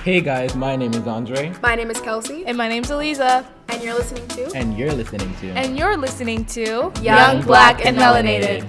Hey guys, my name is Andre, My name is Kelsey, And my name's Elisa. and you're listening to and you're listening to And you're listening to Young, Black, and Melanated.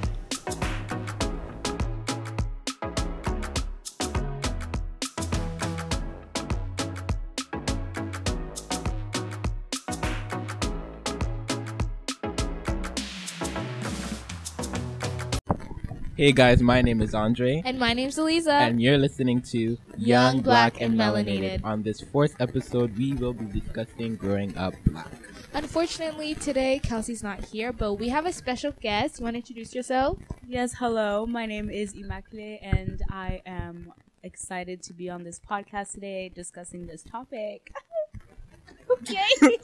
Hey guys, my name is Andre, And my name's Elisa. and you're listening to Young, Black, and Melanated. On this fourth episode, we will be discussing growing up black. Unfortunately, today Kelsey's not here, but we have a special guest. You want to introduce yourself? Yes, hello. My name is Immaculee, and I am excited to be on this podcast today discussing this topic. Okay.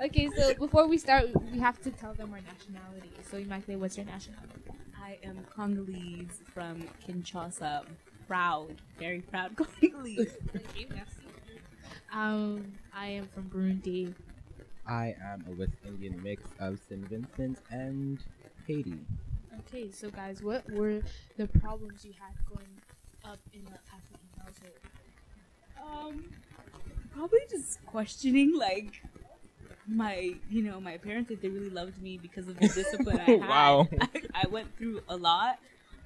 okay, so before we start, we have to tell them our nationality. So, Immaculee, what's your nationality? I am Congolese from Kinshasa. Proud, very proud Congolese. Um, I am from Burundi. I am a West Indian mix of St. Vincent and Haiti. Okay, so guys, what were the problems you had growing up in the African household? um, probably just questioning like my, you know, my parents if they really loved me because of the discipline I had. Wow. I, I went through a lot.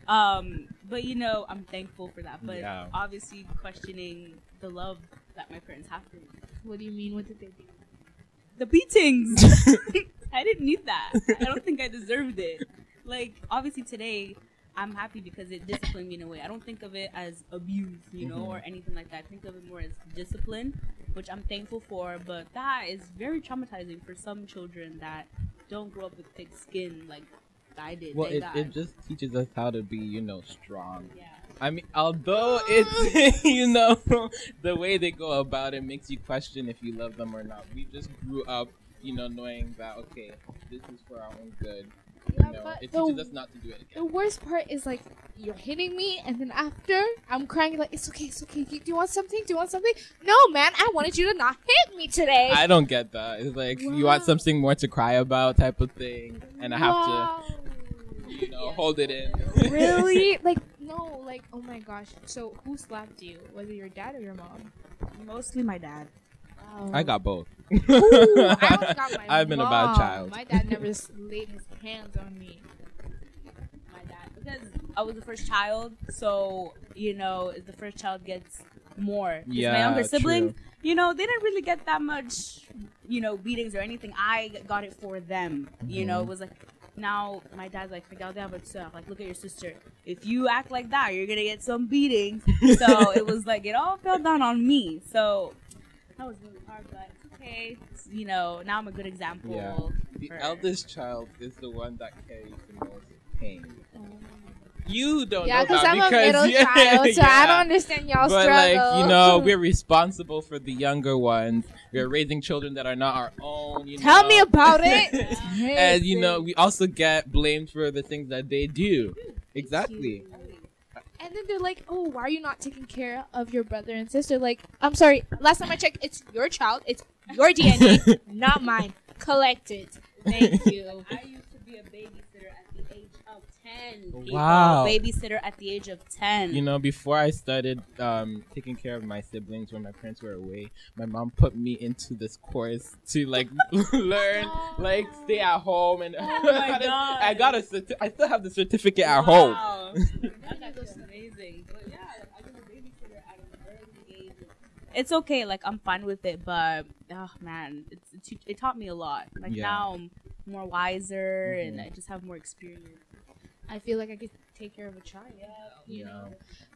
Um, but you know, I'm thankful for that. But Yeah. obviously, questioning the love that my parents have for me. What do you mean? What did they do? the beatings. I didn't need that. I don't think I deserved it. Like obviously today, I'm happy because it disciplined me in a way. I don't think of it as abuse, you know, Mhm. or anything like that. I think of it more as discipline, which I'm thankful for. But that is very traumatizing for some children that don't grow up with thick skin like I did. Well, it, God. it just teaches us how to be, you know, strong. yeah. I mean, although it's, you know, the way they go about it makes you question if you love them or not. We just grew up, you know, knowing that, okay, this is for our own good. Yeah, You know, but it the- us not to do it The worst part is like you're hitting me, and then after I'm crying, like it's okay, it's okay. Do you want something? Do you want something? No, man, I wanted you to not hit me today. I don't get that. It's like, you want something more to cry about type of thing, and I have Wow. to, you know, Yeah. hold it in. really? Like no, like oh my gosh. So who slapped you? Was it your dad or your mom? Mostly my dad. Wow. I got both. Ooh, I got my I've been a bad child. My dad never s- laid his hands on me. my dad because I was the first child, so you know, the first child gets more. Yeah, my younger siblings, true. you know, they didn't really get that much, you know, beatings or anything. I got it for them. You know, Mhm. it was like now my dad's like, "Regarde votre sœur." Like, look at your sister. If you act like that, you're gonna get some beatings. so it was like it all fell down on me. So that was really hard, but okay. You know, now I'm a good example. Yeah. The for- eldest child is the one that carries the most pain. Oh. You don't Yeah, know because that I'm a because middle yeah, child, so I don't understand y'all but struggle. like you know, we're responsible for the younger ones. We're raising children that are not our own. You Tell know? me about it. and you know, we also get blamed for the things that they do. Exactly. And then they're like, "Oh, why are you not taking care of your brother and sister?" Like, I'm sorry. Last time I checked, it's your child. It's your DNA, not mine. Collect it. Thank you. I used to be a babysitter 10. people. Wow. Babysitter at the age of 10. You know, before I started um, taking care of my siblings when my parents were away, my mom put me into this course to like learn, like stay at home, and Oh. I got a certi- I still have the certificate at home. Wow. That's amazing. But yeah, I was a babysitter at an early age. It's okay. Like, I'm fine with it, but, oh man, it's, it, it taught me a lot. Like, Yeah. now I'm more wiser and Mhm. I just have more experience. I feel like I could take care of a child. You Yeah. know,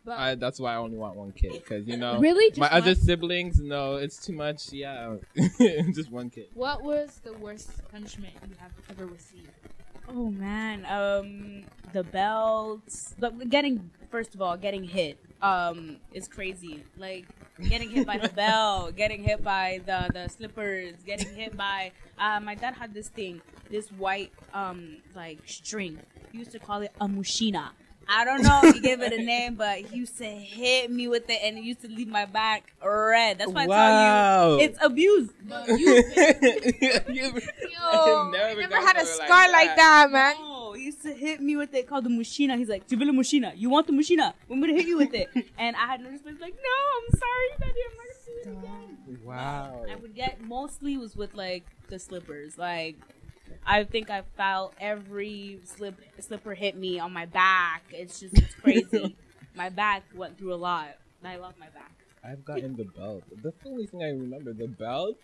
but I, that's why I only want one kid because you know really, just my one? other siblings. No, it's too much. Yeah, just one kid. What was the worst punishment you have ever received? Oh man, um, the belts, the, getting first of all, getting hit, um, is crazy. Like getting hit by the bell, getting hit by the the slippers, getting hit by. Uh, my dad had this thing, this white um like string. He used to call it a mushina. I don't know. if He gave it a name, but he used to hit me with it, and it used to leave my back red. That's why I Wow. tell you, it's abuse. You- Yo, never never had a scar like that, man. No, he used to hit me with it called the mushina. He's like, Tibila mushina. You want the mushina? I'm gonna hit you with it. and I had no response. Like, no, I'm sorry, daddy. I'm sorry. Wow. I would get mostly was with like the slippers. Like I think I felt every slip slipper hit me on my back. It's just it's crazy. my back went through a lot. I love my back. I've gotten the belt. That's the only thing I remember. The belt.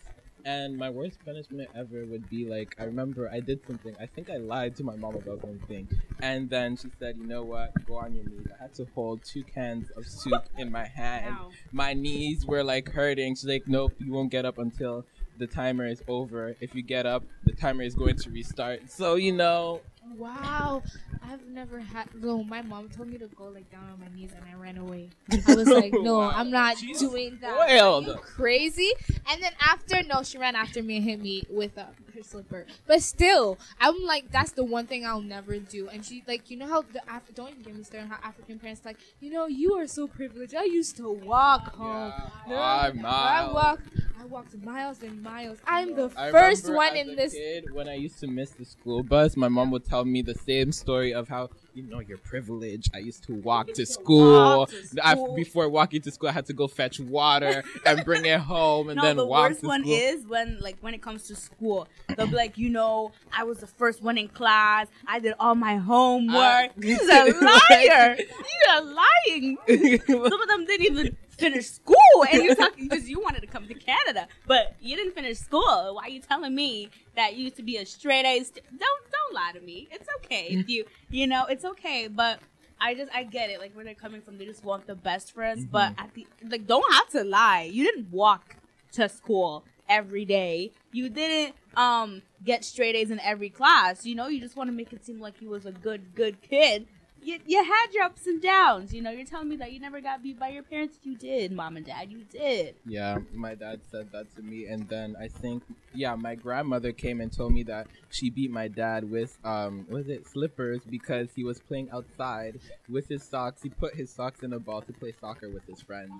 And my worst punishment ever would be like I remember I did something. I think I lied to my mom about one thing, and then she said, "You know what? Go on your knees." I had to hold two cans of soup in my hand. Ow. My knees were like hurting. She's like, "Nope, you won't get up until the timer is over. If you get up, the timer is going to restart." So you know, Wow, I've never had. No, my mom told me to go like down on my knees, and I ran away. I was like, no, Wow. I'm not She's doing that. you crazy? And then after, no, she ran after me and hit me with uh, her slipper. But still, I'm like, that's the one thing I'll never do. And she like, you know how the Af- don't even get me started on how African parents like, you know, you are so privileged. I used to walk home. No, five I miles. walked. I walked miles and miles. I'm the I first one in this. Kid, when I used to miss the school bus, my mom would tell me the same story of how you know your privilege. I used to walk to school. walk to I- before walking to school, I had to go fetch water and bring it home, and no, then the walk worst to one school. is when like when it comes to school, they'll be like, you know, I was the first one in class. I did all my homework. I- He's a liar. You're lying. Some of them didn't even finish school, and you're talking because you wanted to come to Canada, but you didn't finish school. Why are you telling me that you used to be a straight A? St- don't don't lie to me. It's okay if you you know it's okay, but. I just I get it like where they're coming from they just want the best for us but at the like don't have to lie you didn't walk to school every day you didn't um get straight A's in every class you know you just want to make it seem like you was a good good kid you, you had your ups and downs you know you're telling me that you never got beat by your parents you did mom and dad you did Yeah, my dad said that to me, and then I think, yeah, my grandmother came and told me that she beat my dad with, um, was it slippers because he was playing outside with his socks. He put his socks in a ball to play soccer with his friends.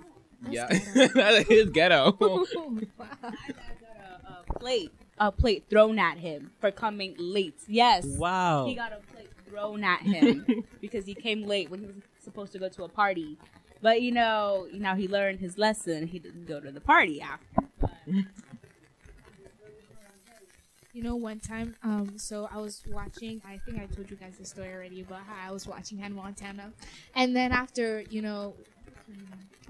yeah, that is ghetto. Wow. a, a plate a plate thrown at him for coming late yes wow. he got a plate thrown at him because he came late when he was supposed to go to a party. But you know, now he learned his lesson. He didn't go to the party after. You know, one time, um, so I was watching. I think I told you guys the story already about how I was watching Hannah Montana, and then after, you know,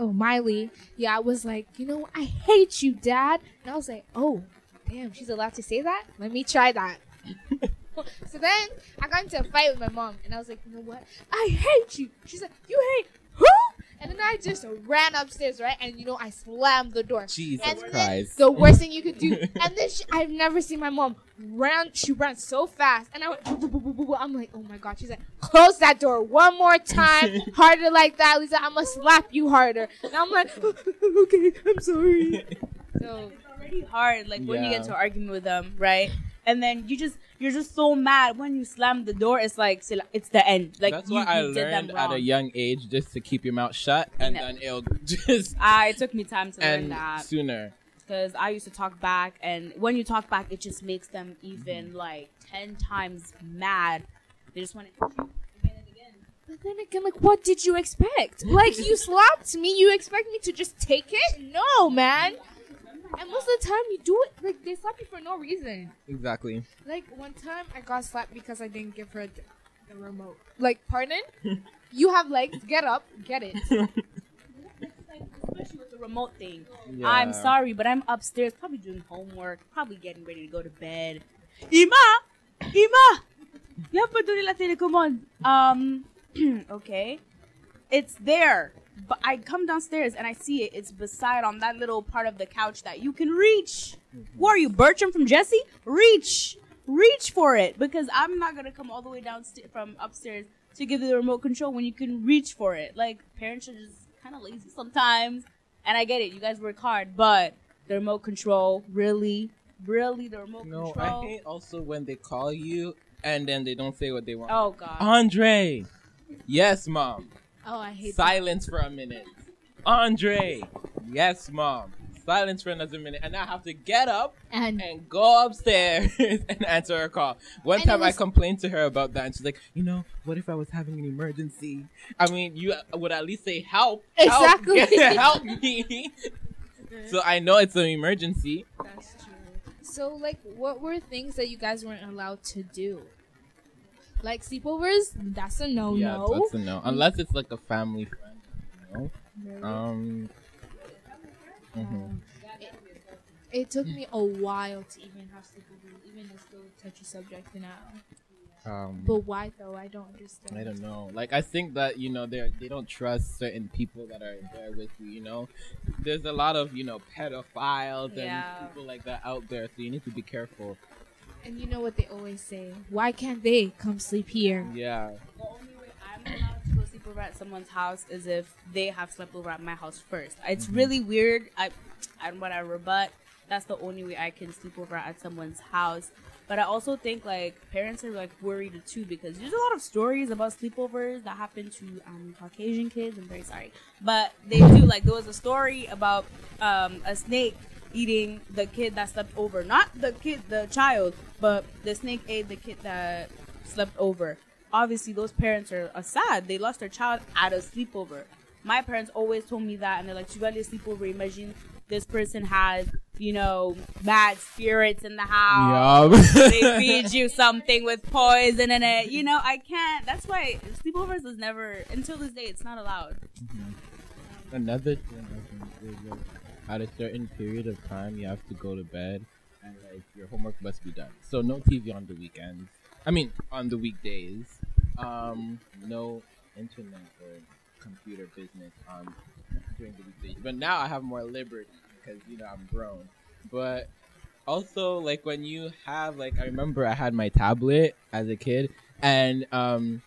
oh Miley, yeah, I was like, you know, I hate you, Dad, and I was like, oh, damn, she's allowed to say that. Let me try that. so then I got into a fight with my mom, and I was like, you know what? I hate you. She's like, you hate who? And then I just ran upstairs, right? And you know, I slammed the door. Jesus And then Christ. the worst thing you could do. And then she, I've never seen my mom ran. She ran so fast, and I went. boo, boo, boo, boo, boo, boo. I'm like, oh my god. She's like, close that door one more time, harder like that, Lisa. I'm gonna slap you harder. And I'm like, okay, I'm sorry. So It's already hard, like when you get Yeah. into an argument with them, right? And then you just you're just so mad when you slam the door. It's like it's the end. Like That's you, why I you did them learned at a young age just to keep your mouth shut, and know. then it'll just Ah, it took me time to learn that. sooner. because I used to talk back, and when you talk back, it just makes them even like ten times mad. They just want to again and again. But then again, like, what did you expect? Like, you slapped me. You expect me to just take it? No, man. And most of the time, you do it like they slap you for no reason. Exactly. Like one time, I got slapped because I didn't give her the, the remote. Like, pardon? you have legs. Get up. Get it. Especially with the remote thing. Yeah. I'm sorry, but I'm upstairs, probably doing homework, probably getting ready to go to bed. Ima, Ima, you yan pa doon nila telecommand. Um, okay, it's there. But I come downstairs and I see it. It's beside on that little part of the couch that you can reach. Mm-hmm. Who are you, Bertram from Jessie? Reach, reach for it because I'm not gonna come all the way downstairs from upstairs to give you the remote control when you can reach for it. Like parents are just kind of lazy sometimes, and I get it. You guys work hard, but the remote control, really, really, the remote No, control. I hate also when they call you and then they don't say what they want. oh God. Andre. Yes, mom. Oh, I hate that. Silence for a minute. Andre. Yes, mom. Silence for another minute, and I have to get up And and go upstairs and answer her call. One And it time I complained to her about that, and she's like, "You know, what if I was having an emergency? I mean, you would at least say help. Exactly. Help, help me." so I know it's an emergency. That's true. So, like, what were things that you guys weren't allowed to do? Like sleepovers? That's a no no. yeah, that's a no. Unless it's like a family friend. You know? Um. mhm. It took me a while to even have sleepovers, even though it's still a touchy subject now. Um, But why though? I don't understand. I don't know. Like I think that you know they they don't trust certain people that are there with you. You know, there's a lot of you know pedophiles Yeah. and people like that out there, so you need to be careful. And you know what they always say? Why can't they come sleep here? Yeah. The only way I'm allowed to go sleep over at someone's house is if they have slept over at my house first. It's really weird. I, I don't want to rebut. That's the only way I can sleep over at someone's house. But I also think like parents are like worried too because there's a lot of stories about sleepovers that happen to um, Caucasian kids. I'm very sorry, but they do. Like there was a story about um, a snake eating the kid that slept over, not the kid, the child, but the snake ate the kid that slept over. Obviously, those parents are, are sad. They lost their child at a sleepover. My parents always told me that, and they're like, "Tu vas aller sleepover. Imagine this person has, you know, bad spirits in the house. Yup. they feed you something with poison in it. You know, I can't. That's why sleepovers is never until this day. It's not allowed. Mm-hmm. Another thing I think is like, at a certain period of time, you have to go to bed, and like your homework must be done. So no TV on the weekends. I mean, on the weekdays. Um, no internet or computer business during the weekdays. But now I have more liberty because you know I'm grown. But also, like when you have like, I remember I had my tablet as a kid, and um,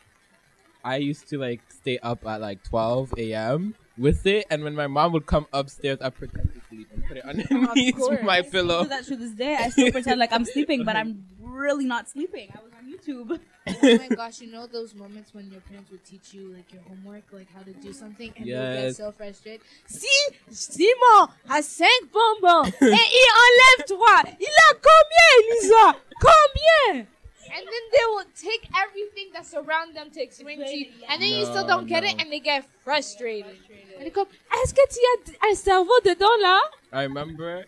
I used to like stay up at like 12 a.m. with it, and when my mom would come upstairs, I pretend to sleep and put it underneath course. my I pillow. do that to this day. I still pretend like I'm sleeping, but I'm really not sleeping. I was on YouTube. oh my gosh, you know those moments when your parents would teach you like your homework, like how to do something, and you get so frustrated. Si Simon a cinq bonbons et il enlève trois, il a combien, Elisa? Combien? And then they will take everything that's around them to explain to you, and then you still don't get it, and they get frustrated. And they go, Est-ce que tu as un cerveau dedans là? I remember,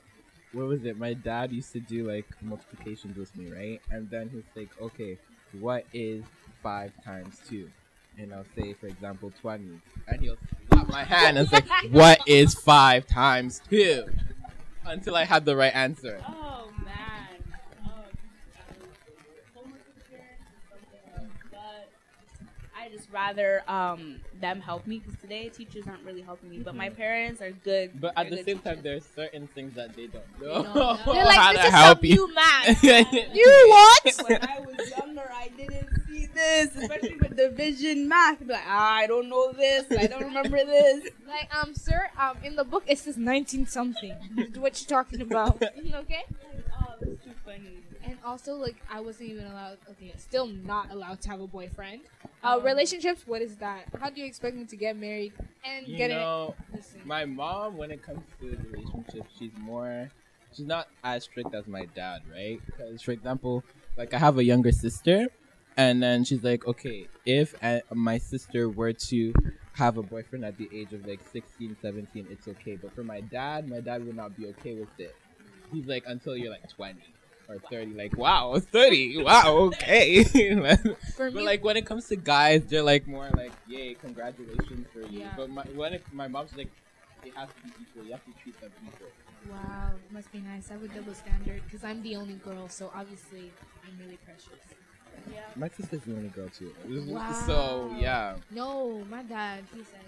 what was it? My dad used to do like multiplications with me, right? And then he's like, okay, what is five times two? And I'll say, for example, 20. And he'll slap my hand and say, what is five times two? Until I had the right answer. Oh just rather um them help me because today teachers aren't really helping me, but my parents are good. But at the good same time, there's certain things that they don't know. don't know. They're They're like, this to is help some you. new math. you what? when I was younger, I didn't see this, especially with division math. I'd be like, ah, I don't know this. I don't remember this. Like, um, sir, um, in the book it says 19 something. what you talking about? okay? Oh, that's too funny. Also, like, I wasn't even allowed, okay, still not allowed to have a boyfriend. Uh, relationships, what is that? How do you expect me to get married and You get know, it? Listen. my mom, when it comes to relationships, she's more, she's not as strict as my dad, right? Because, for example, like I have a younger sister, and then she's like, okay, if uh, my sister were to have a boyfriend at the age of like 16, 17, it's okay. But for my dad, my dad would not be okay with it. He's like, until you're like 20 or 30, like, wow, 30, wow, okay. For But like when it comes to guys, they're like more like, "Yay, congratulations for you." Yeah. But my when it, my mom's like, "It has to be equal. You have to treat them equal." wow, must be nice. I have a double standard because I'm the only girl, so obviously I'm really precious. yeah My sister's the only girl too. Wow. So yeah. No, my dad, he said,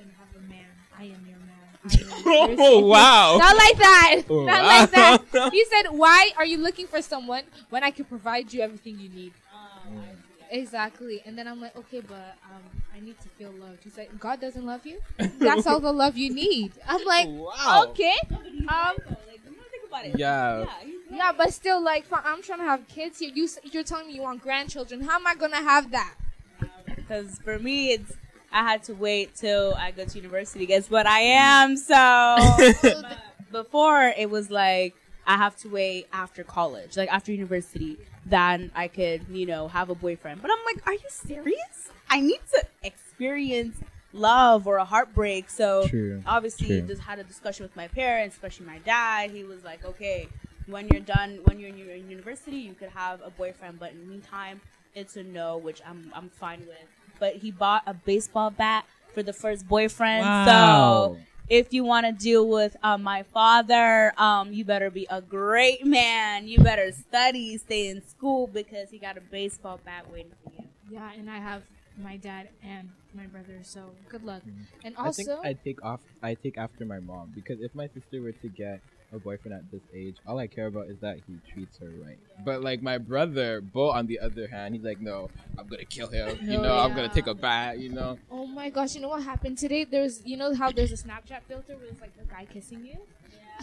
I have a man. I am your man. Your Oh wow. Not like that. Oh, Not wow. like that. He said, "Why are you looking for someone when I can provide you everything you need?" Exactly. And then I'm like, "Okay, but um, I need to feel loved." He's like, "God doesn't love you. That's all the love you need." I'm like, wow. "Okay." Um, Like, you know, think about it. Yeah. yeah, but still, like, I'm trying to have kids here. You, you're telling me you want grandchildren. How am I gonna have that? Because for me, it's I had to wait till I go to university. Guess what I am? So before it was like I have to wait after college, like after university, then I could, you know, have a boyfriend. But I'm like, are you serious? I need to experience love or a heartbreak. So True. obviously, True. just had a discussion with my parents, especially my dad. He was like, okay, when you're done, when you're in your university, you could have a boyfriend, but in the meantime, it's a no, which I'm I'm fine with. But he bought a baseball bat for the first boyfriend, Wow. so if you want to deal with uh, my father, um, you better be a great man. You better study, stay in school because he got a baseball bat waiting for you. Yeah, and I have my dad and my brother, so good luck. And also, I think also, I take off. I take after my mom because if my sister were to get a boyfriend at this age, all I care about is that he treats her right. But like my brother, Bo, on the other hand, he's like, no, I'm gonna kill him. You know, I'm gonna take a bat. You know. oh my gosh, you know what happened today? There's, you know how there's a Snapchat filter where it's like a guy kissing you.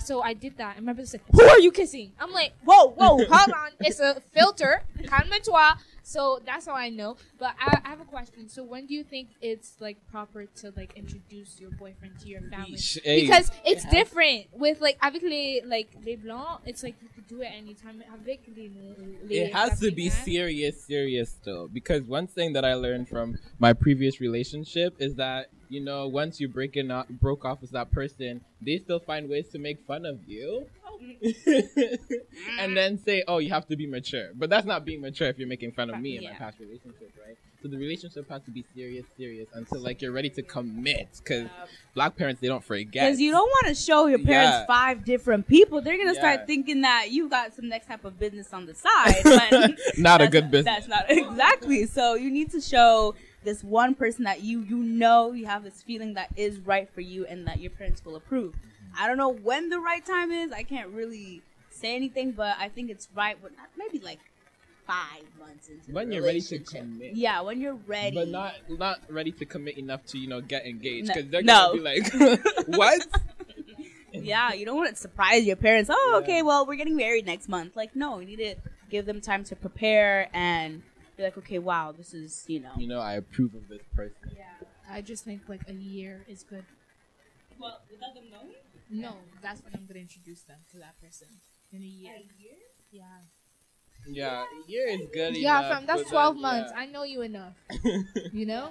So I did that, and my brother said, "Who are you kissing?" I'm like, "Whoa, whoa, hold on, it's a filter, calme-toi." So that's how I know. But I, I have a question. So when do you think it's like proper to like introduce your boyfriend to your family? Yeesh, hey. because it's Yeah. different with like avec les like les blancs it's like you could do it anytime avec les, les it has to be Africains, serious, serious still. Because one thing that I learned from my previous relationship is that you know once you break it up, broke off with that person, they still find ways to make fun of you, and then say, "Oh, you have to be mature." But that's not being mature if you're making fun of me in my past relationship, right? So the relationship has to be serious, serious until like you're ready to commit. Because black parents they don't forget. Because you don't want to show your parents Yeah. five different people. They're gonna start thinking that you got some next type of business on the side. Not a good business. That's not exactly. So you need to show this one person that you you know you have this feeling that is right for you and that your parents will approve. Mm-hmm. I don't know when the right time is. I can't really say anything, but I think it's right. When, maybe like five months into When you're ready to commit. Yeah, when you're ready. But not not ready to commit enough to you know get engaged No- because they're gonna be like, what? Yeah, you don't want to surprise your parents. Oh, Yeah. okay, well, we're getting married next month. Like, no, you need to give them time to prepare and be like, okay, wow, this is, you know. You know, I approve of this person. Yeah, I just think like a year is good Well, without them knowing? no that's when i'm gonna introduce them to that person in a year A year? yeah Yeah, a year is good. yeah enough, fam that's 12 then, months yeah. i know you enough you know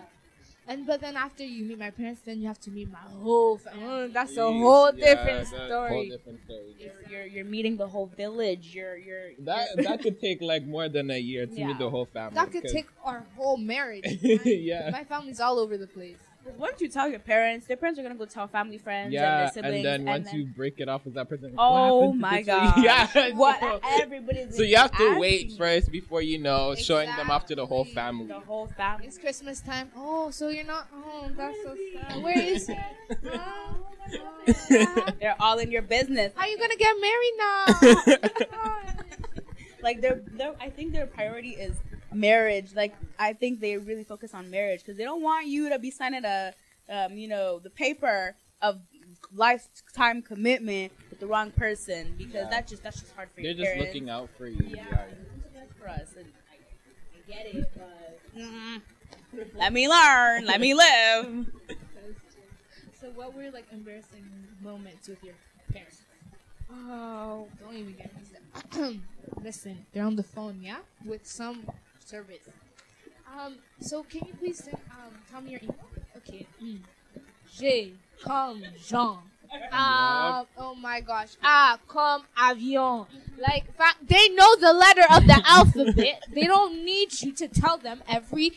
and but then after you meet my parents then you have to meet my whole family that's a Jeez, whole yeah, different that's a Whole story different story. You're, you're, you're meeting the whole village. You're, you're. That you're- that could take like more than a year to Yeah. meet the whole family. that could 'cause- take our whole marriage yeah. my family's all over the place once you tell your parents, their parents are going to go tell family friends Yeah, and their and siblings. then once then- you break it off with that person, Oh what happened to my god! yeah, What so- everybody's So you have to asking wait me. first before you know showing them off to the whole family. The whole family. It's Christmas time. Oh, so you're not home. That's so sad. Where is he? Oh, oh, They're all in your business. How are you gonna get married now? like their their I think their priority is marriage. Like I think they really focus on marriage because they don't want you to be signing a um, you know the paper of lifetime commitment with the wrong person because Yeah. that's just that's just hard for you. They're your just parents. looking out for you. Yeah, Yeah. that's for us. And I, I get it, but mm, let me learn, let me live. so, what were like embarrassing moments with your parents? Oh, don't even get me started. Listen, they're on the phone, yeah, with some service. Um, so can you please send, um tell me your email? Okay. Mm. J comme Jean. Ah, oh my gosh. Ah, comme avion. Like fa- they know the letter of the alphabet. They don't need you to tell them every.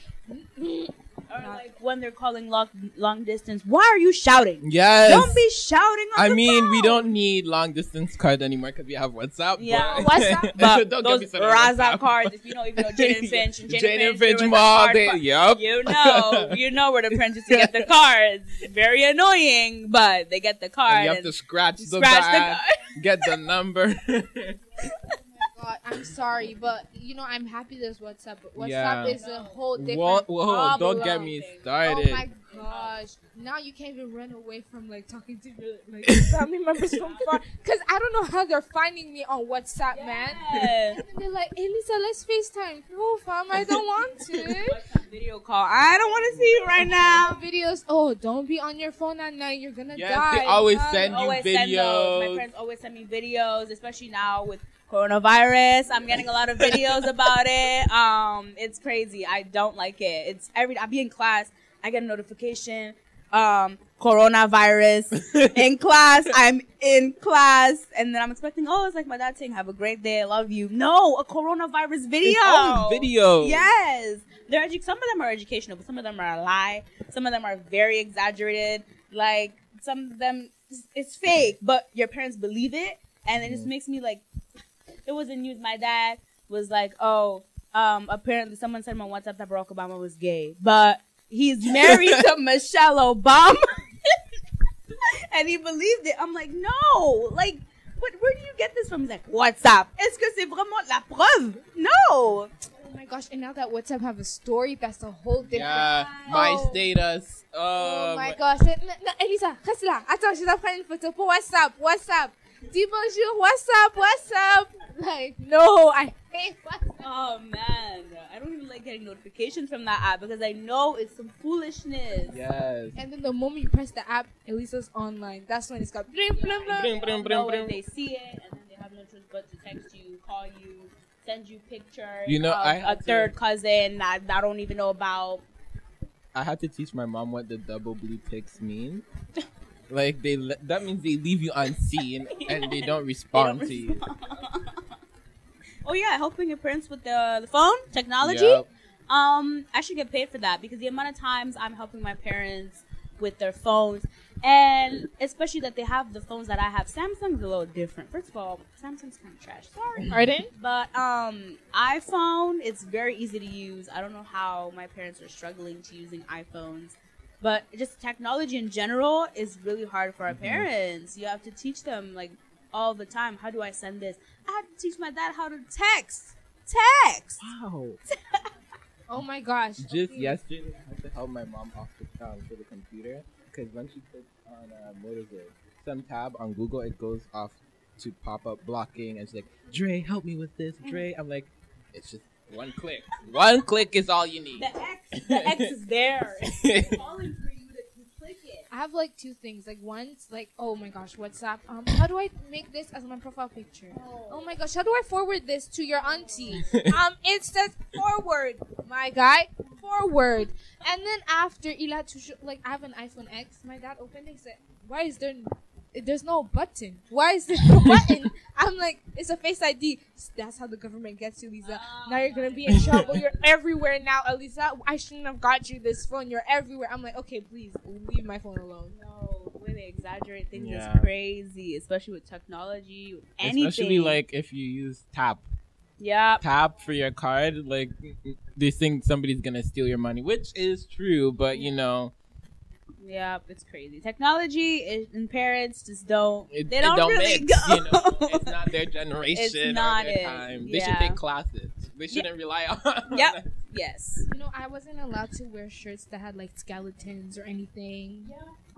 Or like when they're calling long long distance, why are you shouting? Yes. Don't be shouting. On I the mean, we phone. don't need long distance cards anymore because we have WhatsApp. Yeah, but- WhatsApp. But don't those get me started on Raza WhatsApp. cards, if you know, if you know Jane and Finch and Jaden, Jane Finch, and Finch there was a Mall. card They, fi- yup. You know, you know where the parents used to get the cards. Very annoying, but they get the card. And you have and to scratch the scratch the back, card. get the number. God, I'm sorry, but you know I'm happy there's WhatsApp. But WhatsApp Yeah. is a whole different. whoa, whoa, don't get problem. me Oh started. my gosh! Now you can't even run away from like talking to your like family members from far because I don't know how they're finding me on WhatsApp, man. Yeah. And then they're like, Elisa, let's FaceTime. No, fam, I don't want to. Video call. I don't want to see you right now. Videos. Oh, don't be on your phone at night. You're gonna Yes, die. they always Ah, send you Always send those. My friends always send me videos, especially now with coronavirus. I'm getting a lot of videos about it. Um, it's crazy. I don't like it. It's every. I be in class. I get a notification. um, coronavirus in class. I'm in class, and then I'm expecting, oh, it's like my dad saying, "Have a great day, I love you." No, a coronavirus video. It's video. Yes, they're edu- some of them are educational, but some of them are a lie. Some of them are very exaggerated. Like some of them, it's fake, but your parents believe it, and it just Mm. makes me like. It was in news. My dad was like, "Oh, um, apparently someone said on WhatsApp that Barack Obama was gay, but he's married to Michelle Obama." and he believed it. I'm like, no, like, what? Where do you get this from? He's like, WhatsApp. Est-ce que c'est vraiment la preuve? No. Oh my gosh! And now that WhatsApp have a story, that's a whole different. Yeah, my Oh. status. Oh Um, my gosh! Na- na- Elisa, reste là. Attends, je dois prendre une photo pour WhatsApp. WhatsApp. Dis up? What's up? Like, no, I hate WhatsApp. Oh man, I don't even like getting notifications from that app because I know it's some foolishness. Yes. And then the moment you press the app, Elisa's online. That's when it's got. Brim, brim, know brim, when brim. they see it, and then they have no choice but to text you, call you, send you pictures. You know, of I a had to- third cousin that I don't even know about. I had to teach my mom what the double blue ticks mean. Like they, le- that means they leave you unseen and they don't They respond don't to you. oh yeah, helping your parents with the the phone technology. Yup. Um, I should get paid for that because the amount of times I'm helping my parents with their phones, and especially that they have the phones that I have. Samsung's a little different. First of all, Samsung's kind of trash. Sorry. Pardon? But um, iPhone, it's very easy to use. I don't know how my parents are struggling to using iPhones, but just technology in general is really hard for our Mhm. parents. You have to teach them like all the time. How do I send this? I had to teach my dad how to text. Text. Wow. Oh my gosh. Just yesterday, I had to help my mom off the um, for the computer because when she clicks on uh, what is it, some tab on Google, it goes off to pop up blocking, and she's like, "Dre, help me with this, Dre." I'm like, "It's just one click. One click is all you need." The X, the X is there. It's calling for you to, to click it. I have like two things. Like one's like, oh my gosh, WhatsApp. Um, how do I make this as my profile picture? Oh my gosh, how do I forward this to your auntie? um, it says forward, my guy, forward. And then after Ila to like I have an iPhone X. My dad opened it. He said, why is there? There's no button. Why is there no button? I'm like, it's a Face ID. That's how the government gets you, Lisa. Ah. Now you're gonna be in trouble. You're everywhere now, Elisa. I shouldn't have got you this phone. You're everywhere. I'm like, okay, please leave my phone alone. No, when they exaggerate things Yeah. is crazy, especially with technology, with anything. Especially like if you use tap yeah, tap for your card, like they think somebody's gonna steal your money, which is true, but you know, yeah, it's crazy. Technology and parents just don't. it, they it don't, really mix, go. you know. It's not their generation It's not or their it, time. They yeah. should take classes. They shouldn't rely on. Yep. yes. You know, I wasn't allowed to wear shirts that had like skeletons or anything.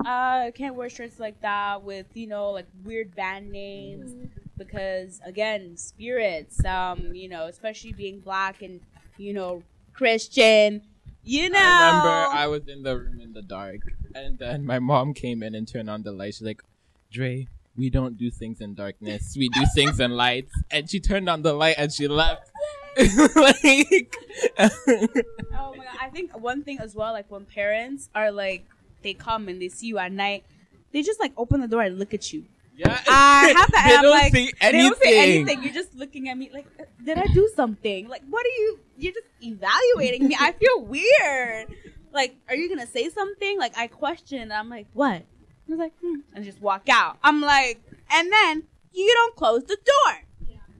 Uh, I can't wear shirts like that with you know like weird band names because again, spirits. Um, you know, especially being black and you know Christian. You know. I remember I was in the room in the dark, and then my mom came in and turned on the light. She's like, "Dre, we don't do things in darkness. We do things in lights." And she turned on the light and she left. like, Oh my god! I think one thing as well, like when parents are like, they come and they see you at night, they just like open the door and look at you. yeah, I have that. they and I'm don't like, see They don't say anything. anything. You're just looking at me like, "Uh, did I do something? Like, what are you? You're just evaluating me. I feel weird. Like, are you gonna say something? Like, I question. And I'm like, what? I was like, hmm, and just walk out. I'm like, and then you don't close the door.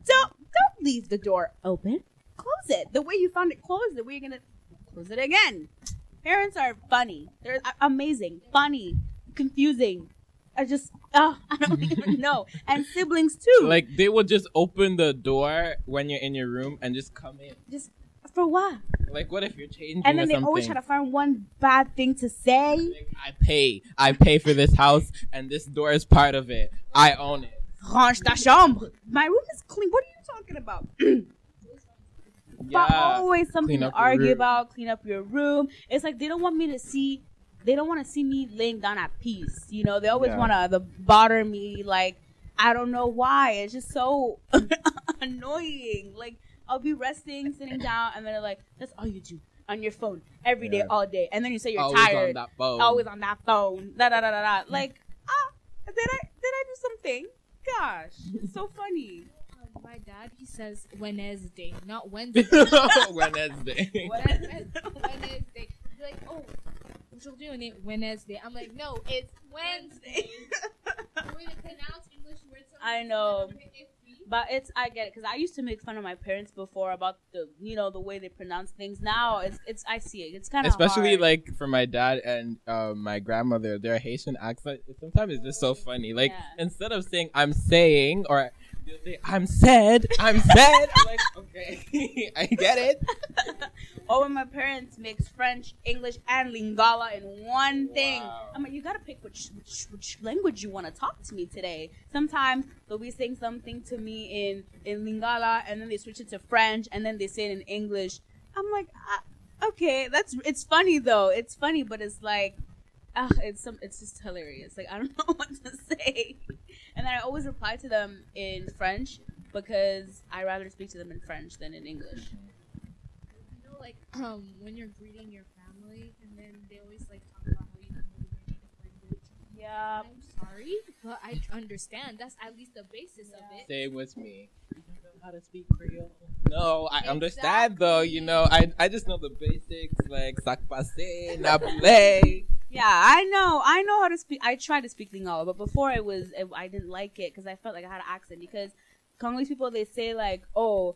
Don't don't leave the door open. Close it the way you found it closed. The way you're gonna close it again. Parents are funny. They're amazing, funny, confusing. I just, oh, I don't even know. And siblings too. like they will just open the door when you're in your room and just come in. just for what? Like, what if you're changing And then they something? always try to find one bad thing to say. Like, I pay. I pay for this house, and this door is part of it. I own it. Range ta chambre. My room is clean. What are you talking about? But always something Clean to argue about. Clean up your room. It's like they don't want me to see. They don't want to see me laying down at peace. You know, they always Yeah. want to bother me. Like I don't know why. It's just so annoying. Like I'll be resting, sitting down, and then they're like, "That's all you do. on your phone every day, Yeah. all day, and then you say you're Always on tired, that phone. always on that phone. Da da da da da. Like, ah, did I did I do something? Gosh, it's so funny. Um, my dad, he says Wednesday, not Wednesday. Wednesday. Wednesday. Wednesday. He's like, oh, aujourd'hui on est Wednesday. I'm like, no, it's Wednesday. the way they pronounce English words. I know. But it's I get it because I used to make fun of my parents before about the you know the way they pronounce things. Now it's it's I see it. It's kind of Especially hard. like for my dad and uh, my grandmother, their Haitian accent. Sometimes it's just so funny. Like Yeah. instead of saying "I'm saying" or "I'm sad. "I'm sad. I'm like, okay, I get it. when my parents mix French, English, and Lingala in one thing. Wow. I'm like, you gotta pick which which, which language you want to talk to me today. Sometimes they'll be saying something to me in in Lingala, and then they switch it to French, and then they say it in English. I'm like, ah, okay, that's it's funny though. It's funny, but it's like. Ugh, it's some. It's just hilarious. Like I don't know what to say, and then I always reply to them in French because I rather speak to them in French than in English. You know, like um, when you're greeting your family, and then they always like talk about how you don't know your native language. Yeah, I'm sorry, but I understand. That's at least the basis of it. Same with me. You don't know how to speak Creole. No, I understand though. You know, I I just know the basics like sac passe, nabule. Yeah, I know. I know how to speak. I tried to speak Lingala, but before it was, it, I didn't like it because I felt like I had an accent. Because Congolese people, they say like, oh.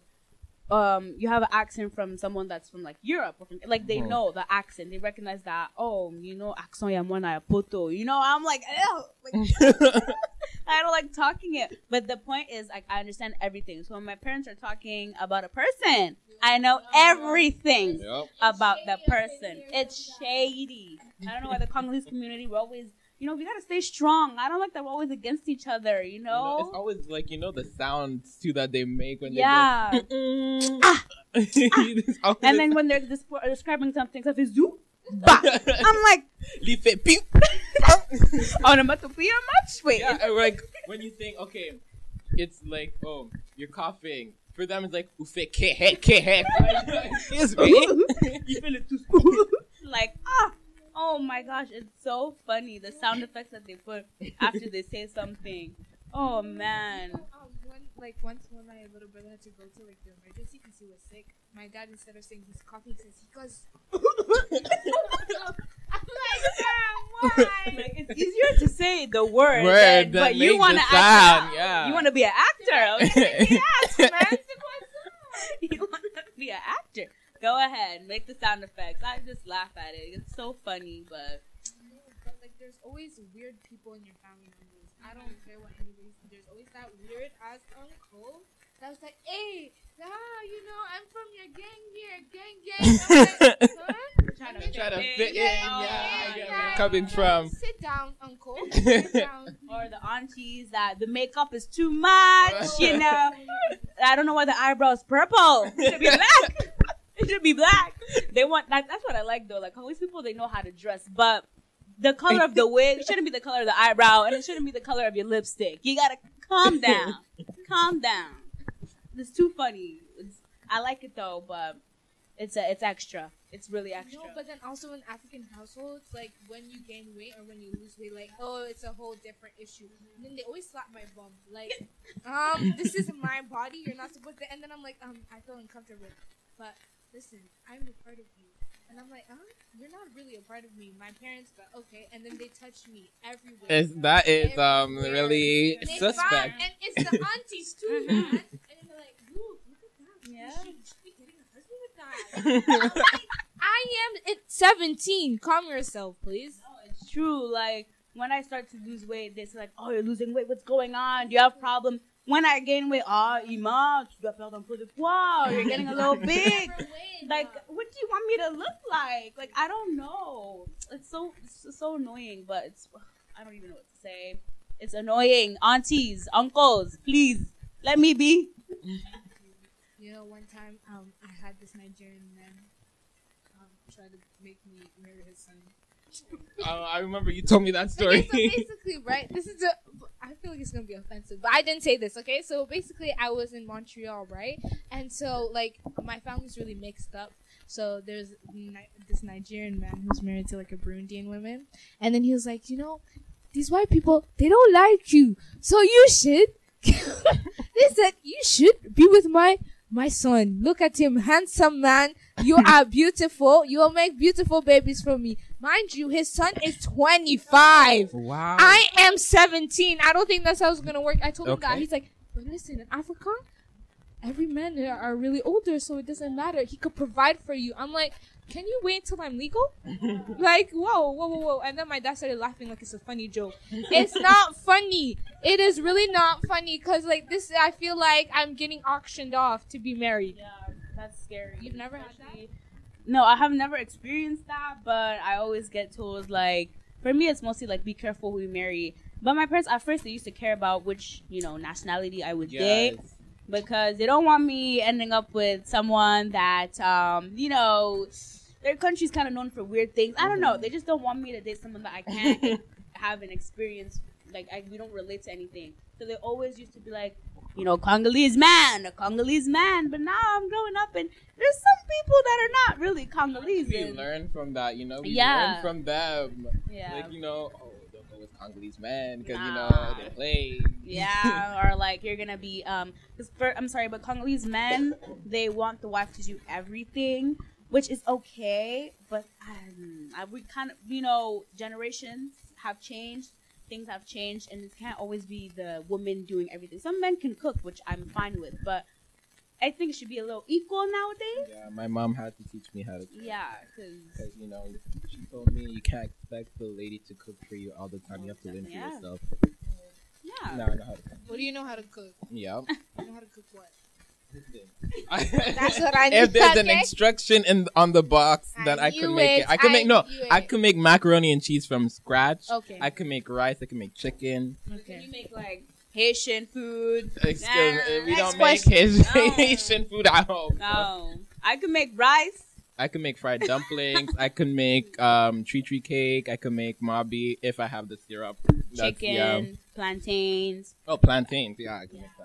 Um, you have an accent from someone that's from like Europe, or from, like they Mhm. know the accent. They recognize that. Oh, you know, accent ya mwana ya poto. You know, I'm like, ew, like I don't like talking it. But the point is, like, I understand everything. So when my parents are talking about a person, I know everything Yep. about that person. It's shady. I don't know why the Congolese community we're always, you know, we gotta stay strong. I don't like that we're always against each other. You You know, it's always like you know the sounds too that they make when Yeah. they go. Ah. It's ah. always- And then when they're dis- describing something, stuff is you. Bah. I'm like, Li fait piou. onomatopoeia much? Wait. yeah, like when you think, okay, it's like, oh, you're coughing. For them, it's like, ou fait que he que he. Excuse me. You feel it too. like, ah. Oh my gosh, it's so funny. The sound effects that they put after they say something. Oh man. One, like once when my little brother had to go to like the emergency because he was sick, my dad instead of saying he's coughing, says he goes. I'm like, Dad, why? Like, it's easier to say the word, Word than- but you want to act yeah. You want to be an actor, okay? yes, man. you want to be an actor. Go ahead, make the sound effects. I just laugh at it. It's so funny, but But like, there's always weird people in your family members. I don't care what anybody. There's always that weird ass uncle that's like, "Hey, ah, you know, I'm from your gang here, gang gang." I'm like, "Huh?" trying to Try to fit fit in, Oh, yeah, I get where yeah. coming from. Sit down, uncle. Sit down. Or the aunties that the makeup is too much, you know. I don't know why the eyebrows purple. It should be black. it should be black. They want like that's what I like though. Like Congolese people, they know how to dress, but the color of the wig shouldn't be the color of the eyebrow, and it shouldn't be the color of your lipstick. You gotta calm down. calm down. It's too funny. It's, I like it though, but it's a, it's extra. It's really extra. No, but then also in African households, like when you gain weight or when you lose weight, like oh, it's a whole different issue. And then they always slap my bum, like, um, this is my body. You're not supposed to. And then I'm like, um, I feel uncomfortable. But listen, I'm a part of you. And I'm like, huh? You're not really a part of me. My parents, but okay. And then they touch me everywhere. Is that is um Everywhere. really And suspect. find- and it's the aunties too, man. And then they're like, ooh, look at that. Yeah. You should be getting a husband with that. I'm like, I am at 17. Calm yourself, please. No, it's true. Like when I start to lose weight, they say like, "Oh, you're losing weight. What's going on? Do you have problems?" When I gain weight, ah, Ima, tu dois perdre un peu de poids. You're getting a little big. Like, what do you want me to look like? Like, I don't know. It's so it's so annoying, but it's I don't even know what to say. It's annoying. Aunties, uncles, please let me be. You know, one time um, I had this Nigerian man um, try to make me marry his son. Uh, I remember you told me that story. Okay, so basically, right? This is a. I feel like it's gonna be offensive, but I didn't say this. Okay, so basically, I was in Montreal, right? And so, like, my family's really mixed up, So there's Ni- this Nigerian man who's married to like a Burundian woman, and then he was like, you know, these white people they don't like you, so you should. they said you should be with my my son. Look at him, handsome man. You are beautiful. You will make beautiful babies for me. Mind you, his son is 25. Wow. I am 17. I don't think that's how it's gonna work. I told him that. Okay. He's like, but listen, in Africa, every man there are really older, so it doesn't matter. He could provide for you. I'm like, can you wait until I'm legal? like, whoa, whoa, whoa, whoa. And then my dad started laughing like it's a funny joke. It's not funny. It is really not funny because like this, I feel like I'm getting auctioned off to be married. Yeah, that's scary. You've never had that? No, I have never experienced that, but I always get told like for me it's mostly like be careful who you marry. But my parents at first they used to care about which, you know, nationality I would date because they don't want me ending up with someone that um, you know, their country's kind of known for weird things. I don't know. They just don't want me to date someone that I can't have an experience like I, we don't relate to anything. So they always used to be like, you know, Congolese man, a Congolese man. But now I'm growing up and there's some people that are not really Congolese. We learn from that, you know. We Yeah. learn from them. Yeah. Like you know, oh, don't go with Congolese man because you know they play. Yeah, or like you're gonna be um. Cause for, I'm sorry, but Congolese men they want the wife to do everything, which is okay. But um, I we kind of you know generations have changed, things have changed, and it can't always be the woman doing everything. Some men can cook, which I'm fine with, but I think it should be a little equal nowadays. Yeah, my mom had to teach me how to. Cook. Yeah, because Because you know, she told me you can't expect the lady to cook for you all the time. You have to learn for Yeah. yourself. yeah. Now I know how to cook. What do you know how to cook? Yeah. You know how to cook what? That's what I If need, there's an instruction in on the box, I then I knew could make it. it. I could make no. knew I it. could make macaroni and cheese from scratch. Okay. I could make rice. I could make chicken. Can Okay. you make like Haitian food? Excuse Nah, me, we next don't question. make Haitian, No. Haitian food at home. No, I can make rice. I could make fried dumplings. I could make um tree tree cake. I could make mabi if I have the syrup. That's- chicken, yeah. plantains. Oh, plantains. Yeah, I can make plantains.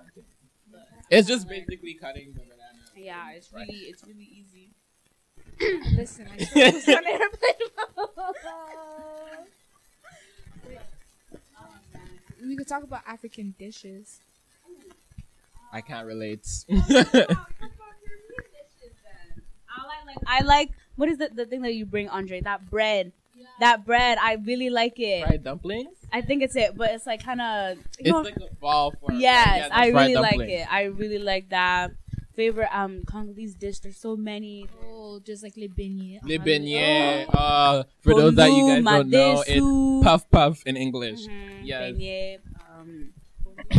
It's just basically cutting the banana. Yeah, it's Right. really it's really easy. Listen, I still was on airplane mode. We could talk about African dishes. I can't relate. I like like I like what is the the thing that you bring, Andre? That bread. That bread, I really like it. fried dumplings. I think it's it, but it's like kind of. It's like a ball form. yes, Yeah, I fried really like it. I really like that. Favorite um Congolese dish. There's so many. Oh, just like le beignet. Le beignet. Uh, for those that you guys don't know, it's puff puff in English. Mhm, Yes. beignet, um,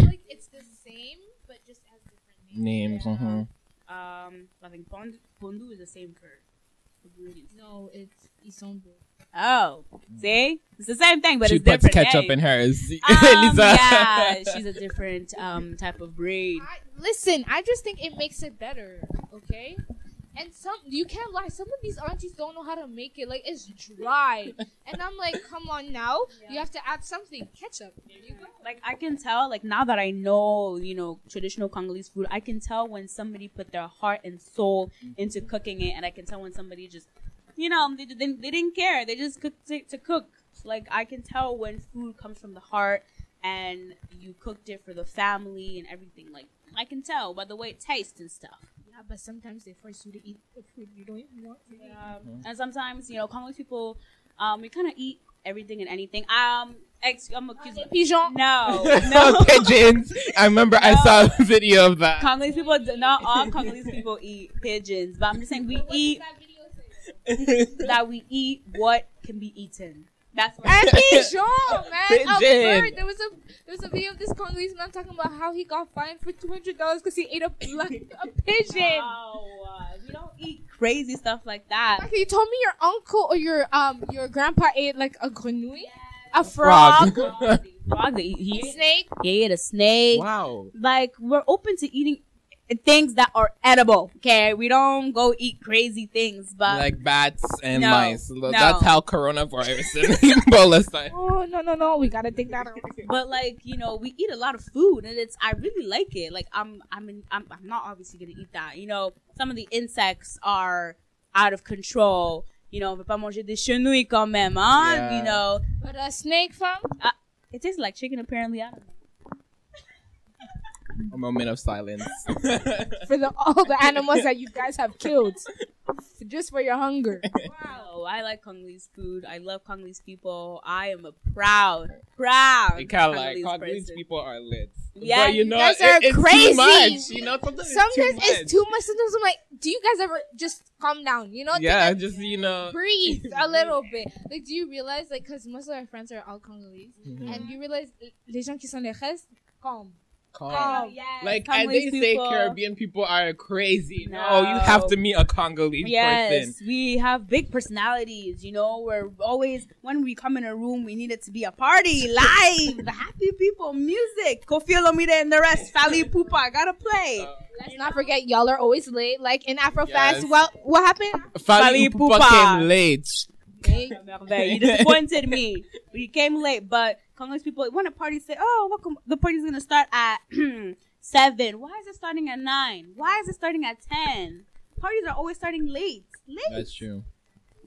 like it's the same, but just has different names. Names. mhm. um, I think pondu, pondu is the same for ingredients. No, it's isombo. Oh, see, it's the same thing, but she it's puts different. ketchup Hey. in hers. Um, Lisa. yeah, she's a different um type of breed. I, listen, I just think it makes it better. Okay. And some you can't lie. Some of these aunties don't know how to make it. Like it's dry, and I'm like, come on now. You have to add something. Ketchup. There you go. Like I can tell, like now that I know, you know, traditional Congolese food, I can tell when somebody put their heart and soul into cooking it, and I can tell when somebody just, you know, they they, they didn't care. They just cooked to, to cook. Like I can tell when food comes from the heart and you cooked it for the family and everything. Like I can tell by the way it tastes and stuff. Yeah, but sometimes they force you to eat the food you don't even want to eat. Um, and sometimes, you know, Congolese people, um, we kind of eat everything and anything. Um, ex- I'm accused. Pigeon. No, no. pigeons. I remember I saw a video of that. Congolese people, do- not all Congolese people eat pigeons, but I'm just saying we eat that we eat what can be eaten. That's what And pigeon, man, a bird. There was a there was a video of this Congolese man talking about how he got fined for two hundred dollars because he ate a like, a pigeon. Uh, we don't eat crazy stuff like that. Like, you told me your uncle or your um your grandpa ate like a grenouille, a frog, Frog. Frog, he, a he, snake. he ate a snake. wow. Like we're open to eating things that are edible. Okay, we don't go eat crazy things, but like bats and no, mice. no. That's how coronavirus and Ebola started. Oh no no no! We gotta take that out. but like you know we eat a lot of food and it's i really like it like i'm i'm in, I'm, I'm not obviously gonna eat that you know some of the insects are out of control. You know, on veut pas manger des chenouilles quand même, hein? Yeah. You know, But a snake fam? Uh, it tastes like chicken apparently. I don't know. A moment of silence. For the all the animals that you guys have killed. Just for your hunger. Wow, I like Congolese food. I love Congolese people. I am a proud, proud It kind of like Congolese Congolese person. people are lit. Yeah, but you know, guys it- are it's crazy. too much. You know, sometimes, Sometimes it's too much. it's too much. Sometimes I'm like, do you guys ever just calm down? You know? Yeah, a- just you know. breathe a little bit. Like, do you realize, like, because most of our friends are all Congolese, Mhm. and you realize les gens qui sont les restes, calm. Calm. calm. yes, Like, and Congolese they say. Caribbean people are crazy. No, you have to meet a Congolese Yes, person. we have big personalities. You know, we're always when we come in a room, we need it to be a party, live, the happy people, music. Koffi Olomide and the rest, Fally Pupa, gotta play. Uh, Let's not forget, y'all are always late. Like in Afrofest, Yes. well, what happened? Fally Fally Ipupa Ipupa. came late. Hey, You disappointed me. We came late, but Congolese people when a party say, "Oh, welcome," the party's gonna start at seven. Why is it starting at nine? Why is it starting at ten? Parties are always starting late. Late. That's true.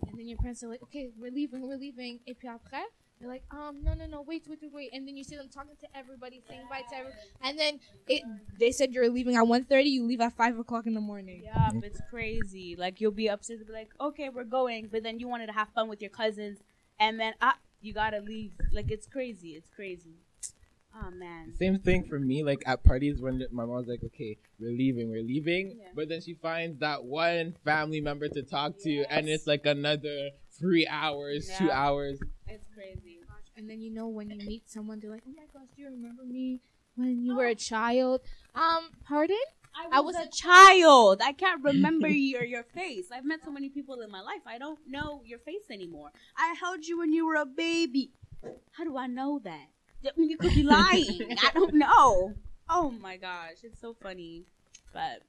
and then your parents are like, okay, we're leaving, we're leaving. Et puis après, they're like, um, no, no, no, wait, wait, wait, wait. And then you see them talking to everybody, saying bye to everyone. And then it, they said you're leaving at 1.30, you leave at 5 o'clock in the morning. Yeah, it's crazy. Like you'll be upstairs and be like, "Okay, we're going," but then you wanted to have fun with your cousins, and then ah, you gotta leave. Like it's crazy. It's crazy. Oh man. Same thing for me. Like at parties when my mom's like, "Okay, we're leaving, we're leaving," Yeah. but then she finds that one family member to talk to, and it's like another three hours, two hours. It's crazy. And then you know when you meet someone, they're like, "Oh my gosh, do you remember me when you were a child?" Um, pardon? I was was, a child. I can't remember your your face. I've met so many people in my life. I don't know your face anymore. I held you when you were a baby. How do I know that? You could be lying. I don't know. Oh my gosh, it's so funny. But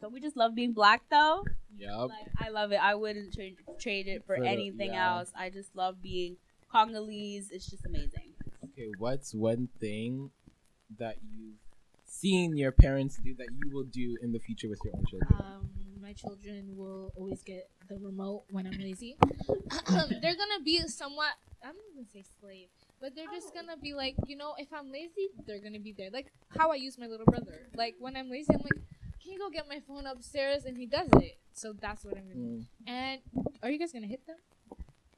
don't we just love being black though? Yup. Like I love it. I wouldn't trade trade it for, For anything yeah. else. I just love being Congolese. It's just amazing. Okay, what's one thing that you've seen your parents do that you will do in the future with your own children? Um, my children will always get the remote when I'm lazy. they're gonna be somewhat. I'm not gonna say slave, but they're just gonna be like, you know, if I'm lazy, they're gonna be there. Like how I use my little brother. Like when I'm lazy, I'm like, can you go get my phone upstairs? And he does it. So that's what I'm gonna do. Mm. And are you guys gonna hit them?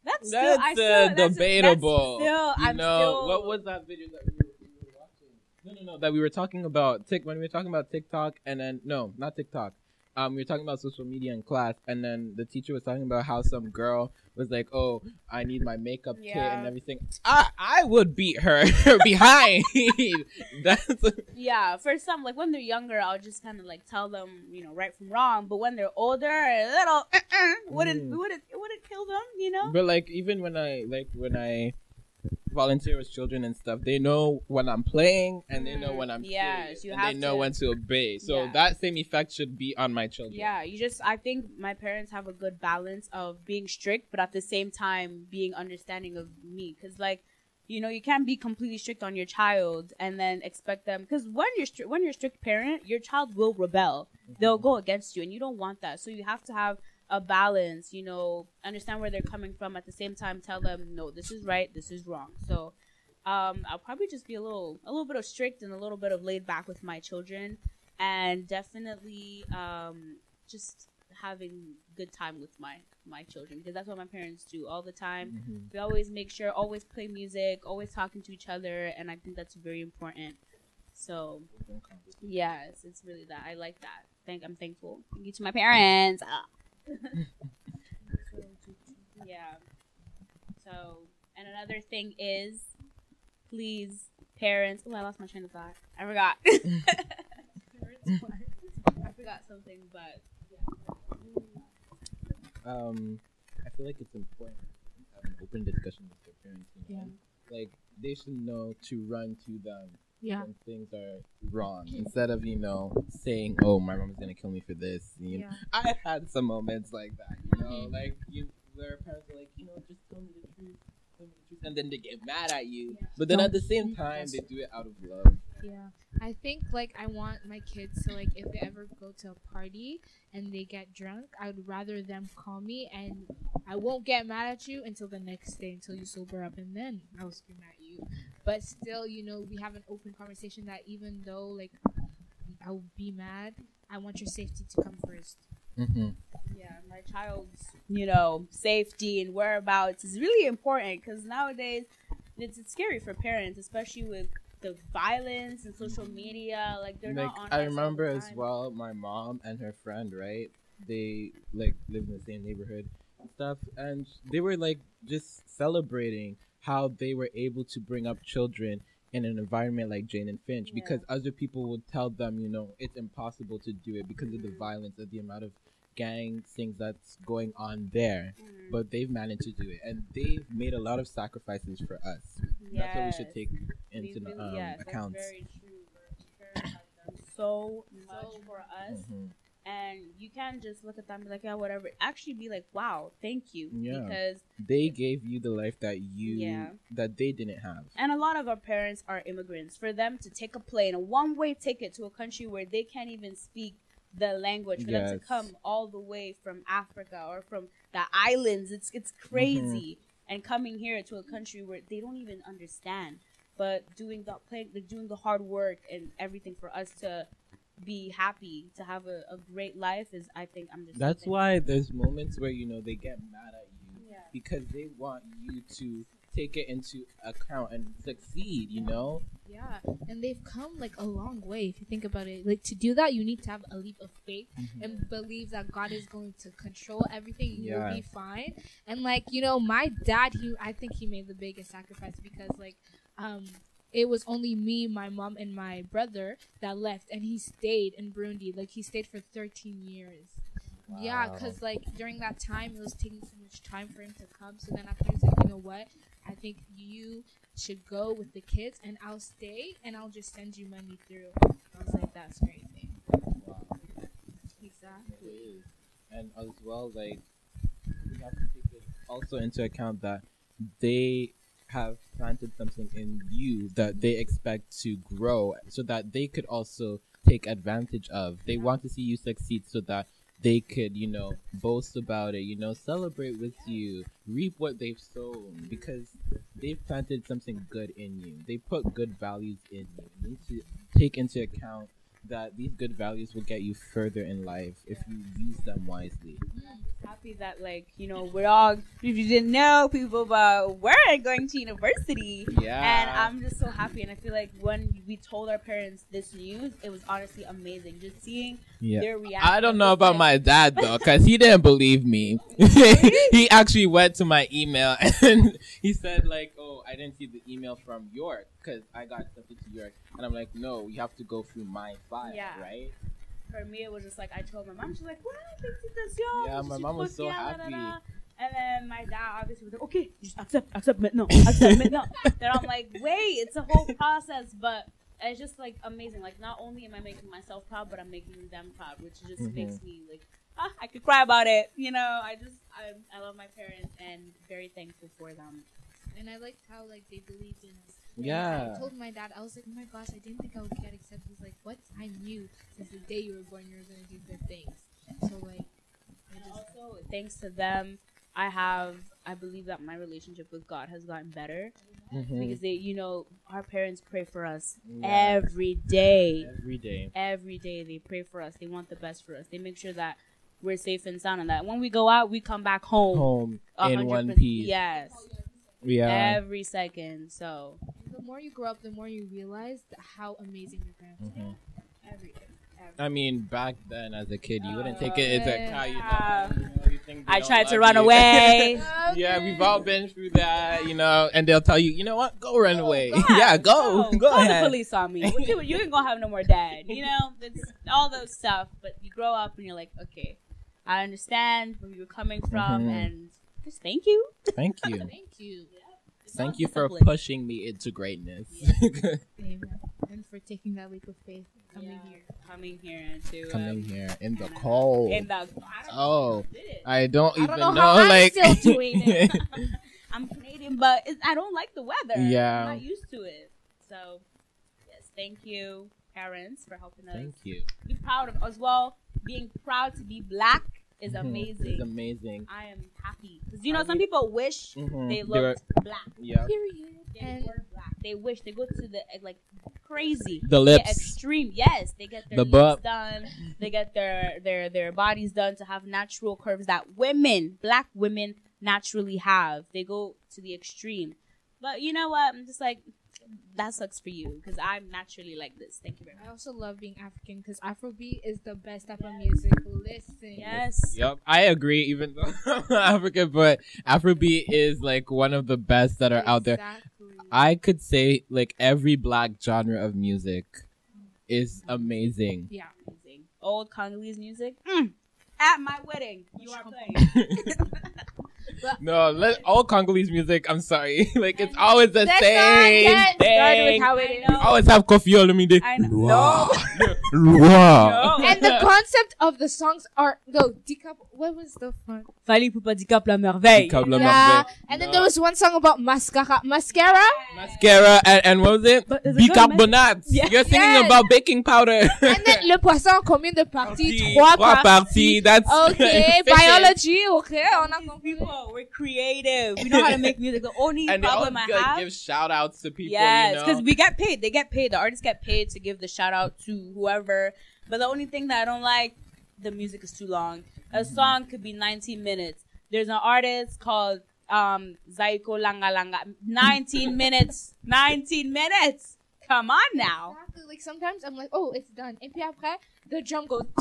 That's still, That's still, uh, that's- debatable. That's still, you I'm know, still, what was that video that we were, we were watching? No, no, no. That we were talking about Tik when we were talking about TikTok, and then no, not TikTok. Um, we were talking about social media in class, and then the teacher was talking about how some girl was like, "Oh, I need my makeup kit and everything." I I would beat her behind. That's Yeah, for some, like when they're younger, I'll just kind of like tell them, you know, right from wrong. But when they're older, a little uh-uh, wouldn't Mm. wouldn't it wouldn't kill them, you know? But like even when I like when I volunteer with children and stuff, they know when I'm playing and they know Mm, when I'm yeah, serious, you and have they know to- when to obey. So Yeah. that same effect should be on my children. Yeah, you just I think my parents have a good balance of being strict, but at the same time being understanding of me, because like. You know, you can't be completely strict on your child and then expect them. Because when you're stri- when you're a strict parent, your child will rebel. They'll go against you, and you don't want that. So you have to have a balance. You know, understand where they're coming from. At the same time, tell them, no, this is right, this is wrong. So, um, I'll probably just be a little a little bit of strict and a little bit of laid back with my children, and definitely um, just having good time with my my children because that's what my parents do all the time. Mhm. We always make sure, always play music, always talking to each other, and I think that's very important. So yes, it's really that. I like that. Thank I'm thankful. Thank you to my parents. Ah. Yeah. So and another thing is, please, parents. Oh, I lost my train of thought. I forgot. I forgot something, but um, I feel like it's important to have an open discussion with their parents. You know? Like they should know to run to them Yeah. when things are wrong instead of you know saying, "Oh, my mom's gonna kill me for this." You know, I've had some moments like that. You know, mm-hmm. like you where parents are like, you know, just tell me the truth. and then they get mad at you. But then Don't- at the same time, they do it out of love. Yeah. I think like I want my kids to like if they ever go to a party and they get drunk, I would rather them call me and I won't get mad at you until the next day until you sober up and then I'll scream at you. But still, you know, we have an open conversation that even though like I'll be mad, I want your safety to come first. Mm-hmm. Yeah, my child's, you know, safety and whereabouts is really important because nowadays it's, it's scary for parents, especially with the violence and social media. Like they're Like not on. I us all the remember as time. well, my mom and her friend, right? They like live in the same neighborhood and stuff, and they were like just celebrating how they were able to bring up children in an environment like Jane and Finch Yeah. because other people would tell them, you know, it's impossible to do it because of the Mhm. violence and the amount of gang things that's going on there. Mhm. But they've managed to do it, and they've made a lot of sacrifices for us. That's what we should take into really- um, yes, that's account. very true. Our parents so much for us, Mhm. And you can't just look at them and be like, yeah, whatever. Actually, be like, wow, thank you, Yeah. because They gave you the life that you Yeah. that they didn't have. And a lot of our parents are immigrants. For them to take a plane, a one way ticket to a country where they can't even speak the language, for them to come all the way from Africa or from the islands, it's it's crazy. Mm-hmm. And coming here to a country where they don't even understand, but doing the play, they're doing the hard work and everything for us to be happy, to have a, a great life is, I think, I'm just. That's why there's moments where you know they get mad at you Yeah. because they want you to take it into account and succeed. You know, Yeah, and they've come like a long way if you think about it. Like to do that, you need to have a leap of faith and believe that God is going to control everything. You'll be fine. And like you know, my dad, he I think he made the biggest sacrifice because like um. It was only me, my mom, and my brother that left, and he stayed in Burundi. Like he stayed for 13 years. Yeah, because like during that time, it was taking so much time for him to come. So then after he's like, you know what? I think you should go with the kids, and I'll stay, and I'll just send you money through. I was like, that's crazy. Wow. Exactly. And as well, like we have to take it also into account that they have planted something in you that they expect to grow, so that they could also take advantage of. They want to see you succeed, so that they could, you know, boast about it, you know, celebrate with you, reap what they've sown, because they've planted something good in you. They put good values in you. You need to take into account that these good values will get you further in life if you use them wisely. Mm. Happy that like you know we're all if you didn't know people but we're going to university Yeah. and i'm just so happy and i feel like when we told our parents this news it was honestly amazing just seeing yeah. their reaction I don't know about like- my dad though, cause he didn't believe me. he actually went to my email and he said like, "Oh, I didn't see the email from York, cause I got something to York." And I'm like, "No, you have to go through my file, Yeah. right?" For me it was just like i told my mom she's like what Felicitations. Yeah, my She's mom was so like, yeah, da, da, happy. da. and then my dad obviously was like okay just accept accept it no accept it no then i'm like wait it's a whole process but it's just like amazing like not only am i making myself proud but i'm making them proud which just Mhm. makes me like ah, i could cry about it you know i just I, I love my parents and very thankful for them And I liked how like they believed in us. And Yeah. I told my dad, I was like, oh my gosh, I didn't think I would get accepted. He's like, what? I knew since the day you were born you were gonna do good things. So like, I And just also thanks to them i have i believe that my relationship with god has gotten better Mhm. because they you know our parents pray for us Yeah. every day Every day. every day they pray for us they want the best for us they make sure that we're safe and sound and that when we go out we come back home Home a in hundred one percent- piece. yes Yeah. every second so the more you grow up, the more you realize how amazing your parents Mhm. are. Every day. I mean, back then as a kid, you wouldn't take Uh, it as a yeah. You know, you know, you think i tried to run you. away yeah, we've all been through that, you know, and they'll tell you, you know what, go run away. Go yeah, ahead, go, go, call ahead. the police on me you, you ain't gonna have no more dad you know it's all those stuff but you grow up and you're like okay i understand where you're coming from Mhm. and just thank you Thank you, Thank you. Thank you for pushing me into greatness. Amen. And for taking that leap of faith coming Yeah. here. coming here to um, Coming here in the cold. in the I Oh, I did it. I don't I even don't know know, how I'm like, still doing it. I'm Canadian, but it's, I don't like the weather. Yeah. I'm not used to it. So, yes, thank you, parents, for helping us Thank you. be proud of as well. Being proud to be black is amazing. It's amazing. I am happy because you know some people wish Mhm. they They were- black. Yeah. Period. They And were black. They wish they go to the eh, like crazy. The They get lips. extreme. Yes, they get their The lips butt. done. They get their their their bodies done to have natural curves that women, black women, naturally have. They go to the extreme. But you know what? I'm just like that sucks for you because I'm naturally like this. Thank you very much. I also love being African because Afrobeat is the best type of music. Listen. Yes. Yep, I agree. Even though I'm African, but Afrobeat is like one of the best that are out there. Exactly. I could say like every black genre of music is amazing. yeah. Amazing. Old Congolese music. Mm. At my wedding, you are playing. no, let all Congolese music. I'm sorry, like it's always the Let's not same get started with thing. how I it is. Always have coffee all I know. No. No. And the concept of the songs are no decap. What was the fun? Fallait pour pas dire la merveille. Câble Yeah. Marseille. And then there was one song about mascara. Mascara. mascara and, and what was it? But there's a good Bicarbonate. Yeah. You're singing Yes. about baking powder. And then le poisson en combien de parties? Parties. Trois Trois parties. parties. That's Okay, biology. Okay, on a These compris. We're creative. We know how to make music. The only and they all problem I like, have, give shout outs to people. yes, you because know? we get paid. They get paid. The artists get paid to give the shout out to whoever. But the only thing that I don't like, the music is too long. A song could be 19 minutes. There's an artist called um Zaiko Langa Langa. 19 minutes. 19 minutes. Come on now. Exactly. Like sometimes I'm like, oh, it's done. And puis après, the drum goes.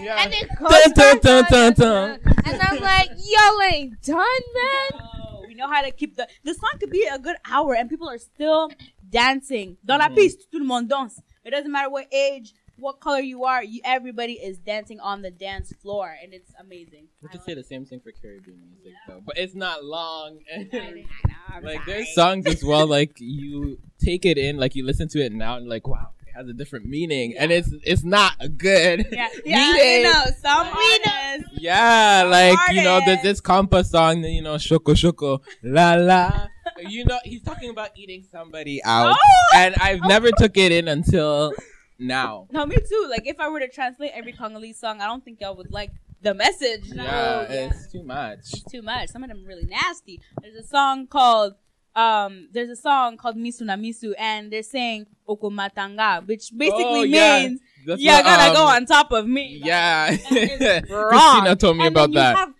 Yeah. And it goes Dun, dun, dun, dun, dun, dun. And I'm like, y'all ain't done, man. We know how to keep the the song could be a good hour and people are still dancing. Dans la Mhm. piste, tout le monde danse. It doesn't matter what age, what color you are, you, everybody is dancing on the dance floor and it's amazing. We I could love say the same thing for Caribbean music though, but it's not long. it. I know, I'm like sorry. there's songs as well, like you take it in, like you listen to it now, and like wow, it has a different meaning, and it's it's not a good. Yeah, yeah, meaning. you know, some We artists. Yeah, Some like you know, there's this compa song, you know, shoko shoko la la. You know, he's talking about eating somebody out, Oh! and I've never took it in until now. No, me too. Like if I were to translate every Congolese song, I don't think y'all would like the message. No, Yeah, it's too much. It's too much. Some of them are really nasty. There's a song called um there's a song called Misu na Misu and they're saying Okomatanga, which basically Oh, yeah. means That's you're what, gonna um, go on top of me. Like, Yeah, wrong. Christina told me And about that. have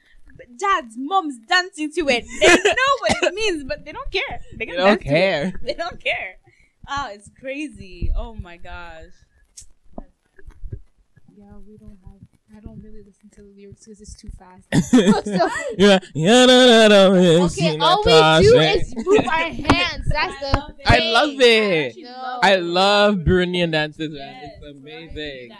dads, moms dancing to it. They know what it means, but they don't care. They, They don't dance to it. care. They don't care. Oh, it's crazy. Oh my gosh. Yeah, we don't don't really listen to the lyrics because it's too fast. yeah, yeah, no, no, no, okay, all we do is move our hands. That's the. love. I love it. No. I love Burundian dances, man. Yes, it's amazing. right?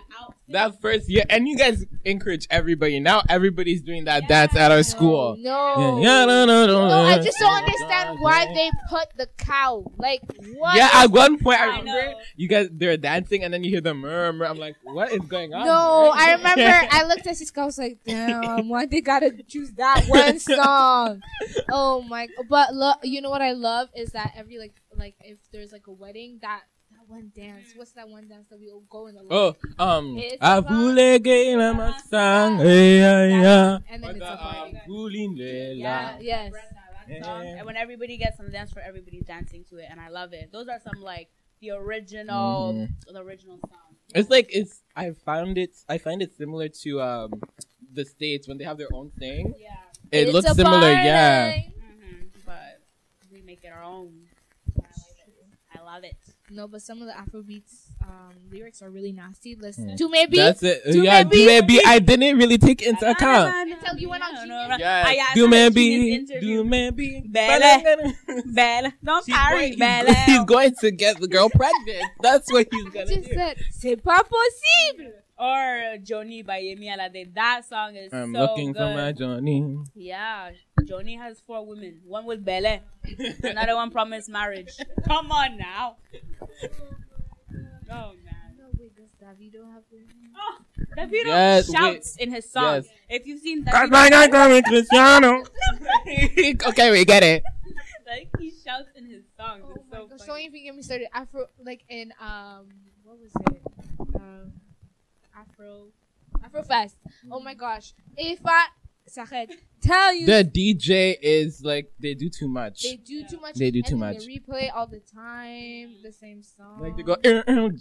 The outfit. That first year, and you guys encourage everybody. Now everybody's doing that dance at our school. No. Yeah, yeah, no, no, no, No, I just don't understand why they put the cow. Like what? Yeah, at one point I I remember know. you guys they're dancing and then you hear the murmur. I'm like, what is going on? No, here? I remember I looked at Cisco. I was like, damn, why they gotta choose that one song? Oh my! But lo- you know what I love is that every like like if there's like a wedding that that one dance. What's that one dance that we all go in the Oh, um, It's I about- voulais gagner ma sang, eh, yeah, yeah. and then it's a um, party. Voulais Yeah, yes. that song. And when everybody gets on the dance floor, everybody's dancing to it, and I love it. Those are some like the original, Mhm. the original song. It's like it's. I found it. I find it similar to um, the states when they have their own thing. Yeah. It It's looks a similar, yeah. party. hmm But we make it our own. I like it. I love it. No, but some of the Afrobeats um, lyrics are really nasty. Listen Hmm. to maybe. That's it. Do yeah, maybe- do maybe. I didn't really take into account. Until you went on No, Genius. no, no. Yeah, I- I do saw the maybe, Genius interview. do maybe. Belle. Belle, don't He's carry going, Belle. he's, he's going to get the girl pregnant. That's what he's I gonna just do. said, c'est pas possible. Or Johnny by Yemi Alade. That song is I'm so looking for my Johnny. Yeah, Johnny has four women. One with Belle. Another one promised marriage. Come on now. Oh man. No, wait, does Davido have Oh, Davido Yes, shouts in his song. yes. If you've seen Cause Davido, my guy call me Cristiano. okay, we get it. like he shouts in his songs. Oh it's so gosh, don't funny. even get me started. Afro, like in um, what was it? Um, Afro, Afro Fest. Oh my gosh! If I, Sahed, tell you, The DJ is like they do too much. they do too much. They do and too much. They replay all the time the same song. Like they go.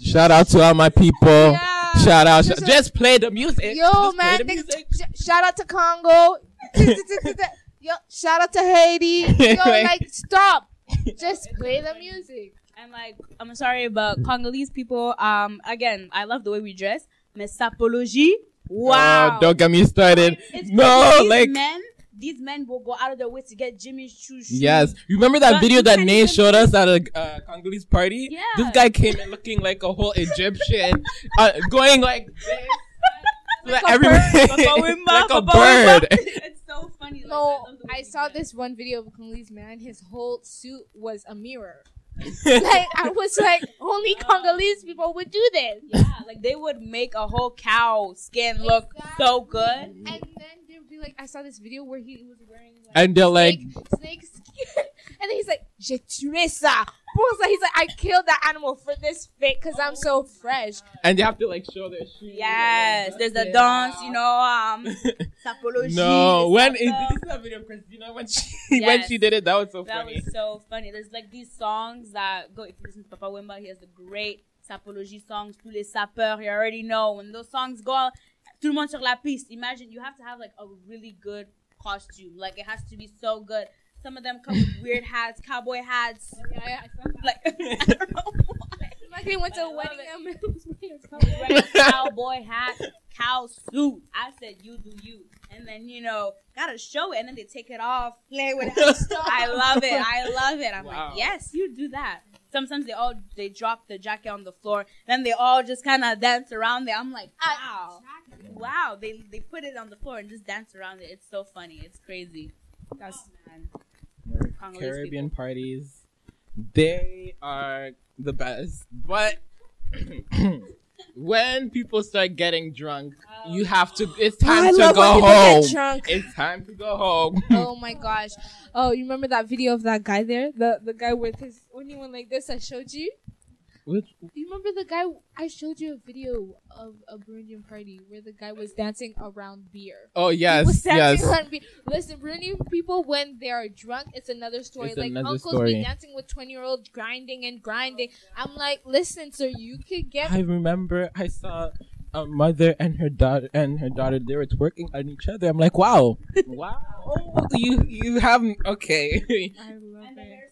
Shout out to all my people. Yeah. Shout out. Just Just, a- just play the music. Yo, Just play man, the music. sh- shout out to Congo. Yo, shout out to Haiti. Yo, Like- like stop. Just play the music. And like, I'm sorry, but Congolese people, um, again, I love the way we dress. Mais sapology, wow. Oh, don't get me started. It's No, crazy. these like men, these men will go out of their way to get Jimmy's shoes. yes. You remember that But video that can't Nate showed us at a uh, Congolese party? Yeah. This guy came in looking like a whole Egyptian, uh, going like this. Like, a bird. Like a bird. it's so funny. Like, No, love I saw this one video of a Congolese man. His whole suit was a mirror. Like I was like, only Congolese people would do this. Yeah, like they would make a whole cow skin look so good. And then they'd be like, I saw this video where he was wearing like, and they're like, snake, snake skin, and then he's like, "Je tué ça." He's like, I killed that animal for this fit because I'm so fresh. and they have to like show their shoes. Yes, there's the dance, you know, um. No, when did you see that video Christina when she when she did it? That was so That funny. That was so funny. There's like these songs that go. If you listen to Papa Wemba, he has the great sapology songs. Tous les sapeurs, you already know when those songs go. out, Tout le monde sur la piste. Imagine you have to have like a really good costume. Like it has to be so good. Some of them come with weird hats, cowboy hats. Oh, yeah, yeah, I saw that. Like I don't know why. Like they went to I a love wedding it. and man was wearing a cowboy cowboy hat, cow suit. I said, you do you. And then, you know, gotta show it. And then they take it off, play with it. I love it. I love it. I'm Wow. like, yes, you do that. Sometimes they all, they drop the jacket on the floor. Then they all just kind of dance around there. I'm like, uh, wow. Wow. They, they put it on the floor and just dance around it. It's so funny. It's crazy. That's, oh, man. Congolese Caribbean parties, they are the best. But when people start getting drunk, you oh. have to. It's time I to love go when people get home. drunk. It's time to go home. oh my gosh. Oh, you remember that video of that guy there? The the guy with his when he went like this I showed you? Which- You remember the guy I showed you a video of a Burundian party where the guy was dancing around beer. oh He was yes, dancing yes. around beer. Listen, Burundian people when they are drunk, it's another story. It's like another uncles story. be dancing with twenty year olds grinding and grinding. I'm like, listen, sir, you could get I remember I saw a mother and her daughter and her daughter. They were twerking on each other. I'm like, wow, wow. Oh, you you have okay. I love And the it.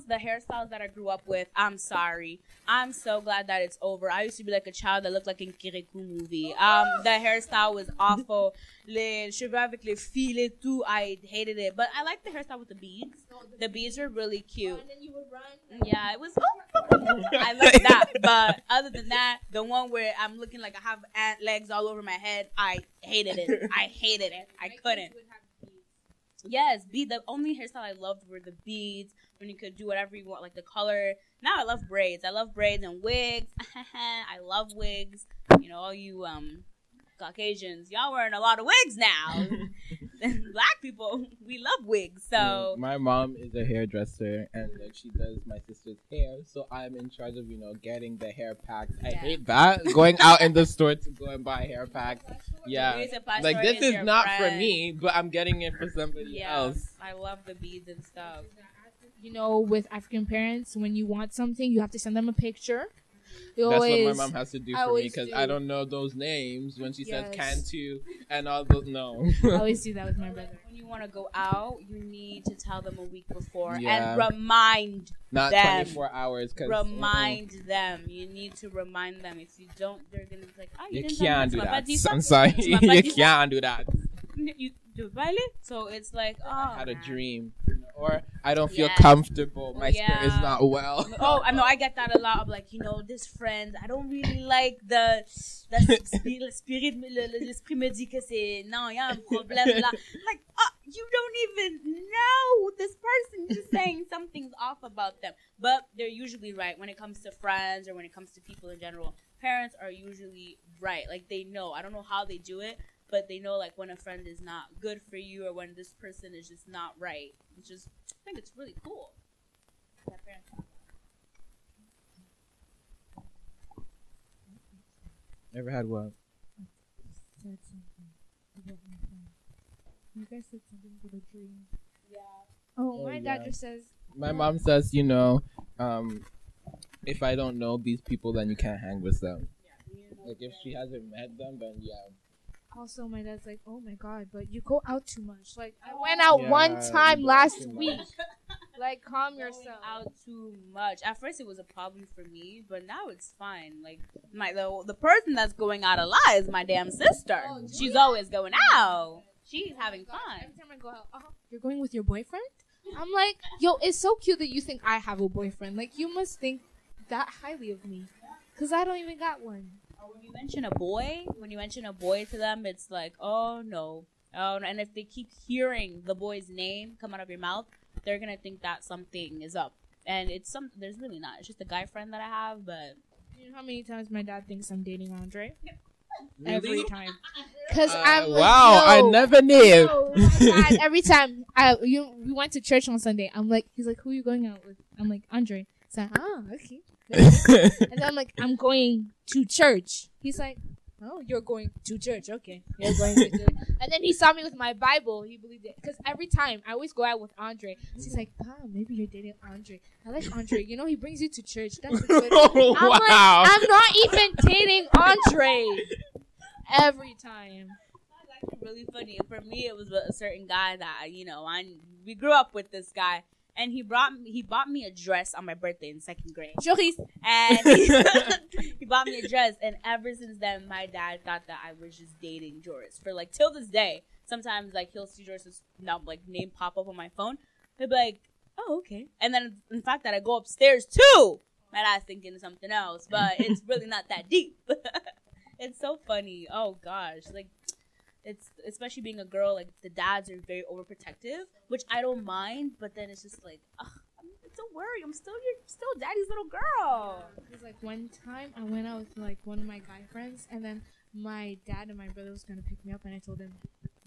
Hairstyles, the hairstyles that I grew up with, I'm sorry. I'm so glad that it's over. I used to be like a child that looked like in Kirikou movie. Um, the hairstyle was awful. Les cheveux avec les fils tout, I hated it. But I like the hairstyle with the beads. The beads are really cute. And then you would run. Yeah, it was. I love that. But other than that, the one where I'm looking like I have ant legs all over my head, I hated it. I hated it. I couldn't. Yes, bead. The only hairstyle I loved were the beads. When you could do whatever you want, like the color. Now I love braids. I love braids and wigs. I love wigs. You know, all you um Caucasians, y'all wearing a lot of wigs now. Black people, we love wigs. So my mom is a hairdresser and like she does my sister's hair, so I'm in charge of you know getting the hair packs. I hate that going out in the store to go and buy hair packs. Yeah, like this is not for me, but I'm getting it for somebody Yeah, else. I love the beads and stuff. You know, with African parents, when you want something, you have to send them a picture. You That's always, what my mom has to do for me because do. I don't know those names when she Yes. says Cantu and all those. No. I always do that with my brother. When you want to go out, you need to tell them a week before Yeah. and remind, Not Them. 24 hours because remind them. You need to remind them. If you don't, they're gonna be like, "Ah, you, You didn't can't do tell me, tu m'as that. pas dit ça? I'm sorry. Tu m'as pas you can't do that. You do veux pas? So it's like, oh, I had a dream, or I don't feel comfortable. My spirit is not well. Oh, I know. I get that a lot. Of like, you know, this friend, I don't really like the the spirit. Le spirit, le- le- l'esprit me dit que c'est non, il y a un problème là. Like, uh, you don't even know this person. You're just saying something's off about them. But they're usually right when it comes to friends or when it comes to people in general. Parents are usually right. Like they know. I don't know how they do it, but they know like when a friend is not good for you or when this person is just not right. Which is, I think it's really cool. My parents- Ever had what? said something about my friend. You guys said something about a dream. Yeah. Oh, Oh, my dad just says. My mom says, you know, um, if I don't know these people, then you can't hang with them. Like if she hasn't met them, then yeah. Also, my dad's like, oh my god, but you go out too much. Like, I went oh. out one time you go out last week. Like, calm Going yourself. out too much. At first, it was a problem for me, but now it's fine. Like my the the person that's going out a lot is my damn sister. Oh, She's always going out. She's oh having fun. Every time I go out, oh, you're going with your boyfriend? I'm like, yo, it's so cute that you think I have a boyfriend. Like, you must think that highly of me. Because I don't even got one. When you mention a boy, when you mention a boy to them, it's like, oh no, oh, no. and if they keep hearing the boy's name come out of your mouth, they're gonna think that something is up. And it's some. There's really not. It's just a guy friend that I have, but You know how many times my dad thinks I'm dating Andre? Really? Every time. Because Uh, I'm like, wow, I never knew. yo, my dad, every time I you we went to church on Sunday, I'm like, he's like, who are you going out with? I'm like, Andre. So oh, okay. And I'm like, I'm going to church. He's like, Oh, you're going to church. Okay. You're going to church. And then he saw me with my Bible. He believed it. Because every time I always go out with Andre. So he's like, Ah, maybe you're dating Andre. I like Andre. You know, he brings you to church. That's a good. oh, I'm like. I'm not even dating Andre. Every time. That's actually really funny. For me, it was a certain guy that you know. I we grew up with this guy, and he brought me, he bought me a dress on my birthday in second grade, Joris. and he, bought me a dress. And ever since then, my dad thought that I was just dating Joris for like till this day. Sometimes like he'll see Joris's now like name pop up on my phone. He'll be like, "Oh, okay," and then in fact that I go upstairs too. My dad's thinking something else, but it's really not that deep. it's so funny. Oh gosh, like it's especially being a girl like the dads are very overprotective which i don't mind but then it's just like ugh, I'm, don't worry i'm still your still daddy's little girl. Because like one time I went out with like one of my guy friends, and then my dad and my brother was gonna pick me up, and I told them,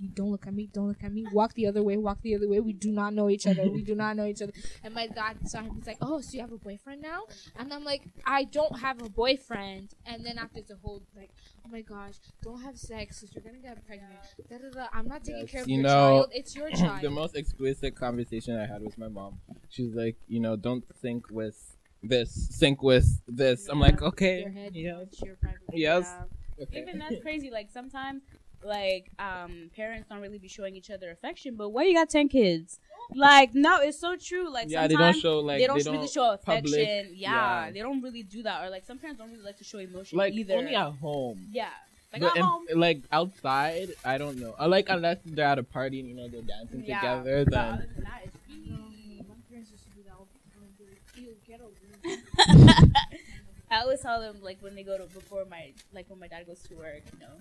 "You don't look at me, don't look at me. Walk the other way, walk the other way. We do not know each other. We do not know each other." And my dad saw him. He's like, "Oh, so you have a boyfriend now?" And I'm like, "I don't have a boyfriend." And then after the whole like, "Oh my gosh, don't have sex, because you're gonna get pregnant." Da, da, da. I'm not taking Yes, care of you your know, child. It's your child. the most explicit conversation I had with my mom. She's like, you know, don't think with this, sync with this. I'm like, okay, your head, yeah, it's your private. yes, Yeah. okay. even that's crazy like sometimes like um parents don't really be showing each other affection but why you got 10 kids like no it's so true like yeah, they sometimes don't show like they don't really show affection public- yeah, yeah. they don't really do that or like some parents don't really like to show emotion like either only at home. yeah like but at in- home like outside, I don't know. I like unless they're at a party and you know they're dancing Yeah. together. Then other than that, it's my parents used to do that all the time. They're like, "Ew, get over it." I always tell them like when they go to before my like when my dad goes to work, you know,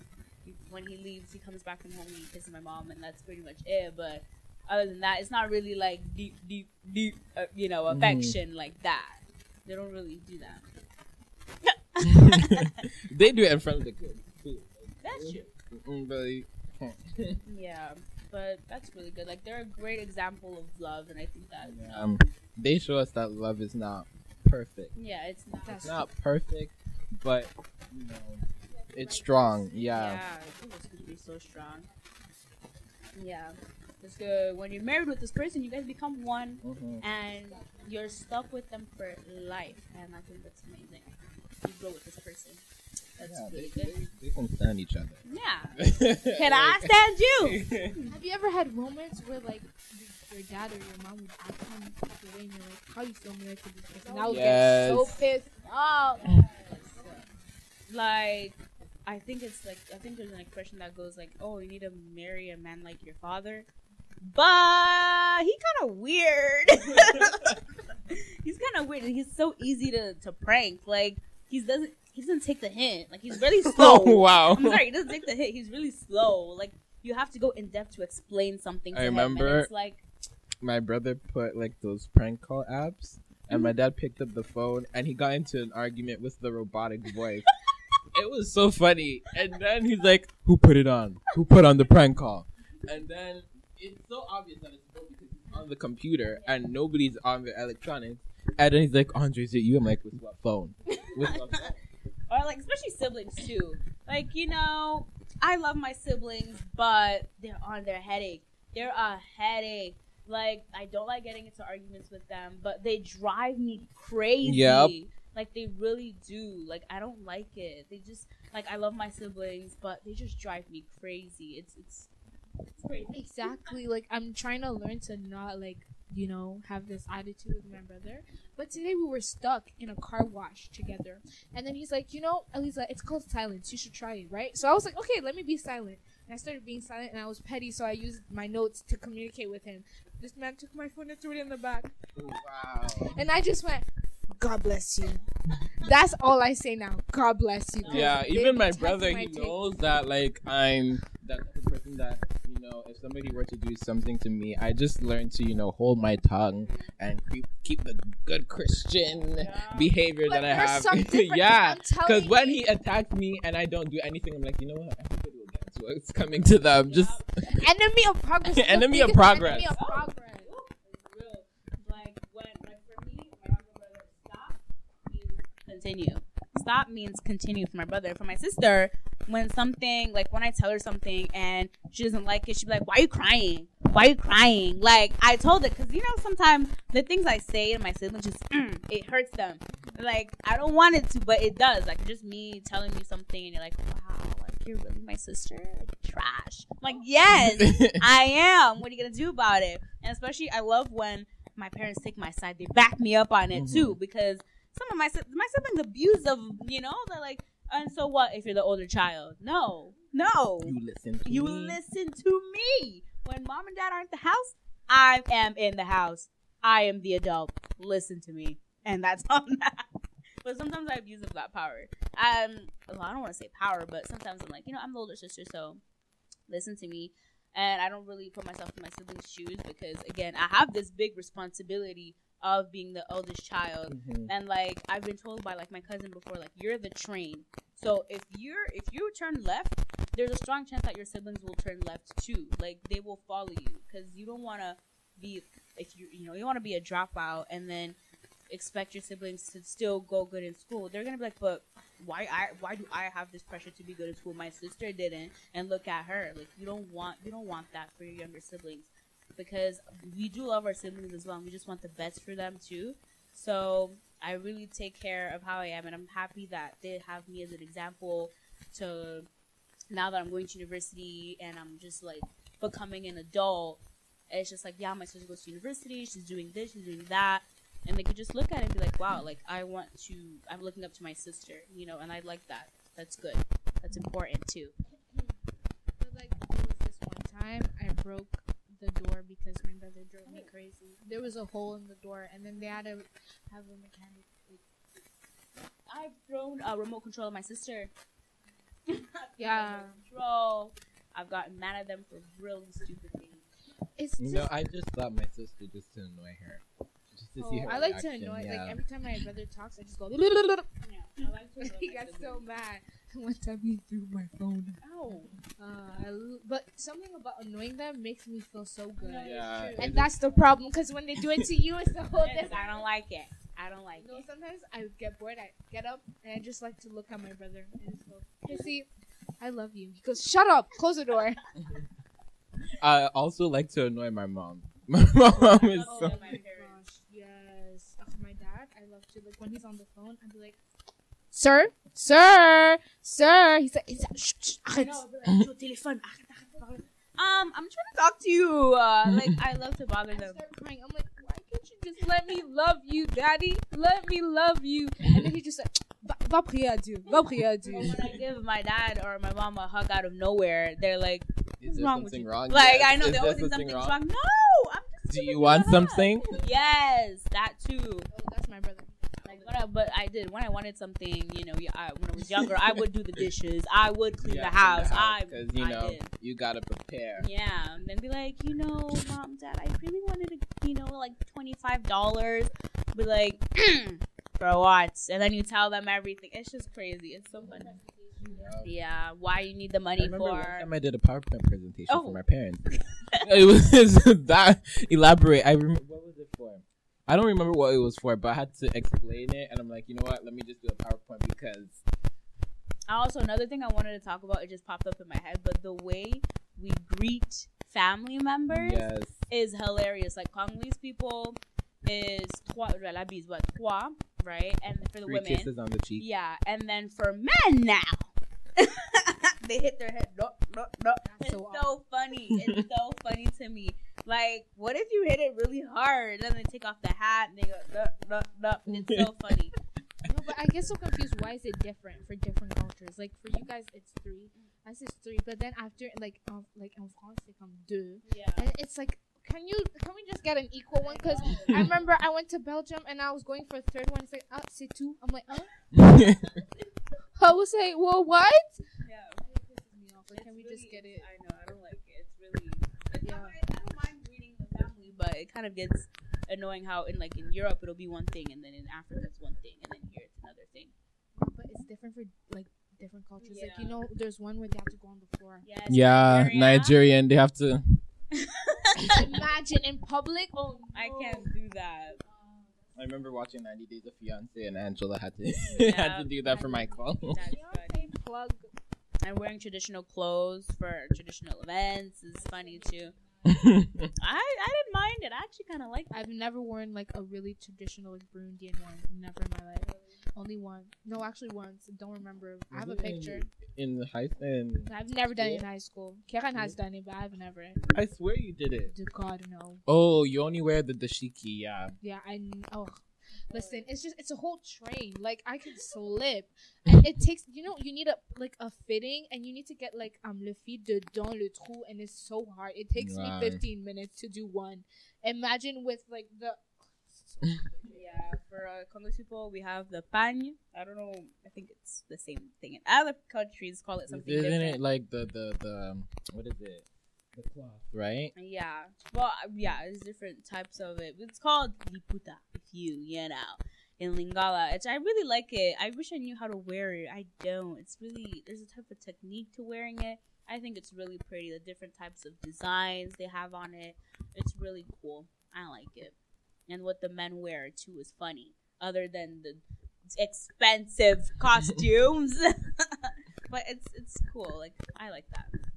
when he leaves, he comes back from home, he kisses my mom, and that's pretty much it. But other than that, it's not really like deep, deep, deep, uh, you know, Mhm. affection like that. They don't really do that. they do it in front of the kids too. That's true. Mm, but they- Yeah, but that's really good. Like they're a great example of love, and I think that um, they show us that love is not perfect. yeah, it's not. It's not perfect, but you know, it's strong. Yeah. Yeah, I think it's gonna be so strong. Yeah, it's good. When you're married with this person, you guys become one. Mhm. and you're stuck with them for life, and I think that's amazing. You grow with this person. That's Yeah, really they, good. they, they can stand each other. Yeah. Can I stand you? Have you ever had moments where like your your dad or your mom would act on the way and you're like, how you feel married to this person? And I would get so pissed off. like, I think it's like I think there's an expression that goes like, "Oh, you need to marry a man like your father," but he kind of weird. he's kind of weird, and he's so easy to to prank. Like he doesn't he doesn't take the hint. Like he's really oh, slow. Oh wow. I'm sorry, he doesn't take the hit. He's really slow. Like you have to go in depth to explain something. To I him, remember- and it's like My brother put like those prank call apps, and my mm-hmm. dad picked up the phone and he got into an argument with the robotic voice. it was so funny. And then he's like, "Who put it on? Who put on the prank call?" And then it's so obvious that it's because it's on the computer and nobody's on the electronics. And then he's like, "Andre, is it you?" I'm like, "With what phone? With what phone?" or like especially siblings too. Like you know, I love my siblings, but they're on their headache. They're a headache. Like I don't like getting into arguments with them, but they drive me crazy. Yep. Like they really do. Like I don't like it. They just like I love my siblings, but they just drive me crazy. It's it's, it's crazy. Exactly. Like I'm trying to learn to not like you know have this attitude with my brother. But today we were stuck in a car wash together, and then he's like, you know, Elisa, it's called silence. You should try it, right? So I was like, okay, let me be silent. And I started being silent, and I was petty, so I used my notes to communicate with him. This man took my phone and threw it in the back, wow. and I just went, "God bless you." That's all I say now. God bless you. Yeah, even my brother, he take. knows that like I'm that person that you know, if somebody were to do something to me, I just learned to you know hold my tongue and keep keep the good Christian behavior But that I have. yeah, because when he attacks me and I don't do anything, I'm like, you know what? Everybody will get what's coming to them. Just enemy of progress. Enemy of progress. Enemy of progress. It's real. Like when, like for me, my younger brother, stop means continue. Stop means continue for my brother. For my sister, when something like when I tell her something and she doesn't like it, she'd be like, "Why are you crying? Why are you crying?" Like I told it because you know sometimes the things I say to my siblings just mm, it hurts them. Like I don't want it to, but it does. Like just me telling you something and you're like, "Wow, like you're really my sister? Trash." I'm like yes. I am. What are you gonna do about it? And especially, I love when my parents take my side. They back me up on it too, because some of my my siblings abuse of you know they're like, and so what if you're the older child? No, no, you listen. To you me. listen to me. When mom and dad aren't in the house, I am in the house. I am the adult. Listen to me, and that's on that. But sometimes I abuse of that power. Um, well, I don't want to say power, but sometimes I'm like, you know, I'm the older sister, so listen to me. And I don't really put myself in my siblings' shoes because, again, I have this big responsibility of being the eldest child. Mhm. And like I've been told by like my cousin before, like you're the train. So if you're if you turn left, there's a strong chance that your siblings will turn left too. Like they will follow you because you don't want to be if you you know you want to be a dropout and then expect your siblings to still go good in school. They're gonna be like, but why I why do I have this pressure to be good in school? My sister didn't, and look at her. Like you don't want you don't want that for your younger siblings because we do love our siblings as well. and We just want the best for them too. So I really take care of how I am, and I'm happy that they have me as an example to now that I'm going to university and I'm just like becoming an adult. It's just like, yeah, my sister goes to university. She's doing this. She's doing that. And they could just look at it and be like, wow, like I want to. I'm looking up to my sister, you know, and I like that. That's good. That's important too. Like there was this one time I broke the door because my brother drove me crazy. There was a hole in the door, and then they had to have a mechanic. I've thrown a remote control at my sister. Yeah, Control. I've gotten mad at them for really stupid things. it's You just. know, I just thought my sister just to annoy her, just to see oh, her I like to annoy. yeah. Like every time my brother talks, I just go. Yeah, I like to annoy he my got so mad. One time he threw my phone. Ow. Uh, I l- but something about annoying them makes me feel so good. Yeah, true. And that's the problem because when they do it to you, it's the whole Yes, different. I don't like it. I don't like No, it. sometimes I get bored. I get up and I just like to look at my brother and just go, "Hey, see, I love you." He goes, "Shut up, close the door." I also like to annoy my mom. My mom is Oh, so. my gosh, yes. Ugh, my dad, I love to like when he's on the phone. I'd be like, "Sir, sir, sir." He's like, "Is that shh, shh, I arrête." know, but like, your telephone. Um, I'm trying to talk to you. Uh, like I love to bother I them. start crying. I'm like, "Why can't you just let me love you, daddy? Let me love you." And then he just like, "Va, va prier à Dieu, va prier à Dieu." when I give my dad or my mom a hug out of nowhere, they're like, Is "What's there wrong with something you?" wrong? Like Yes. I know Is they there always think something something's wrong? wrong. No, I'm just. Do you want hug. something? Yes, that too. Oh, that's my brother. I, but I did when I wanted something. You know, I, when I was younger, I would do the dishes. I would clean Yeah, the house. I, because you I know did. you gotta prepare. Yeah, and then be like, you know, mom, dad, I really wanted to, you know, like twenty five dollars. Be like, for what? And then you tell them everything. It's just crazy. It's so funny. Yeah, why you need the I money remember one for? time I did a PowerPoint presentation Oh. for my parents. it was that elaborate. I remember what was it for? I don't remember what it was for, but I had to explain it, and I'm like, you know what? Let me just do a PowerPoint because I Also, another thing I wanted to talk about, it just popped up in my head, but the way we greet family members yes, is hilarious. Like Congolese people is trois, la bise, what, trois, right? And for the three women, kisses on the cheek. yeah. And then for men now, they hit their head. No, no, no. It's so so funny. It's so funny to me. Like, what if you hit it really hard? And then they take off the hat and they go, no, no, no. It's so funny. No, but I get so confused. Why is it different for different cultures? Like for you guys, it's three. Us it's three. But then after, like, en, like en France, they come deux. Yeah. And it's like, can you, can we just get an equal one? Because I remember I went to Belgium and I was going for a third one. It's like, ah, c'est two. I'm like, uh. I was like, well, what? Yeah. It pisses me off. Like, can we really- just get it? I know. I don't like it. It's really. It's Yeah. not, I don't mind greeting the family, but it kind of gets annoying how in like in Europe it'll be one thing, and then in Africa it's one thing, and then here it's another thing. But it's different for like different cultures. Like you know, there's one where they have to go on the floor. Yes. yeah, Nigeria. Nigerian. They have to. Imagine in public. Oh, I can't do that. Um, I remember watching 90 Days of Fiance, and Angela had to Yeah. had to do that for my That's funny. Fiance plug. And wearing traditional clothes for traditional events is funny too. I I didn't mind it. I actually kind of like. I've never worn like a really traditional like Burundian one. Never in my life. Only one. No, actually once. Don't remember. I have a Was it in- picture. in the high in I've never done it in high school. Karen has done it, but I've never. I swear you did it. To God no. Oh, you only wear the dashiki, yeah. Yeah, I kn- oh. Listen, it's just it's a whole train. Like I can slip, and it takes you know you need a like a fitting, and you need to get like um le fil de dans le trou, and it's so hard. It takes Wow. me fifteen minutes to do one. Imagine with like the Yeah, for uh, Congolese people, we have the pagne. I don't know. I think it's the same thing. In other countries, call it something Isn't different. it like the the the um, what is it? The cloth, right? Yeah. Well, yeah, there's different types of it. It's called liputa, if you, you know, in Lingala. It's, I really like it. I wish I knew how to wear it. I don't. It's really, there's a type of technique to wearing it. I think it's really pretty. The different types of designs they have on it. It's really cool. I like it. And what the men wear, too, is funny. Other than the expensive costumes. but it's it's cool. Like, I like that.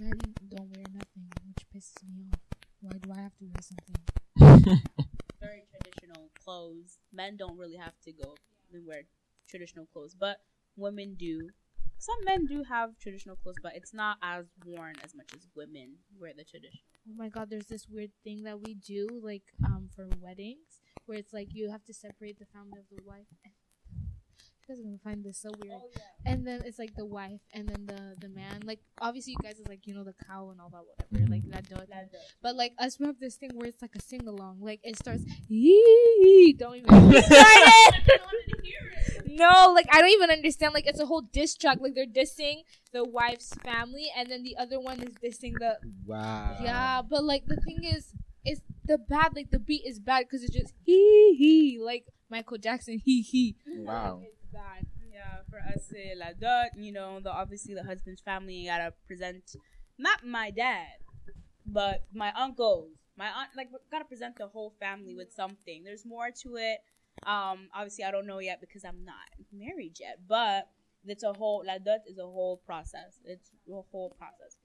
Men don't wear nothing, which pisses me off. Why do I have to wear something? very traditional clothes. Men don't really have to go and wear traditional clothes, but women do. Some men do have traditional clothes, but it's not as worn as much as women wear the traditional. Oh my god, there's this weird thing that we do, like um for weddings, where it's like you have to separate the family of the wife. You guys are gonna find this so weird. And then it's like the wife and then the the man. Like obviously you guys is like you know the cow and all that whatever. Mm-hmm. Like that dog. But like us we have this thing where it's like a sing along. Like it starts yee don't even No, like I don't even understand. Like it's a whole diss track. Like they're dissing the wife's family and then the other one is dissing the Wow. yeah, but like the thing is, it's the bad like the beat is bad because it's just hee hee like Michael Jackson hee hee. Wow. Bad. Yeah, for us, eh, la dot, you know, the obviously the husband's family you gotta present not my dad, but my uncles, my aunt. Like, gotta present the whole family with something. There's more to it. Um, obviously, I don't know yet because I'm not married yet, but it's a whole la dot is a whole process. It's a whole process.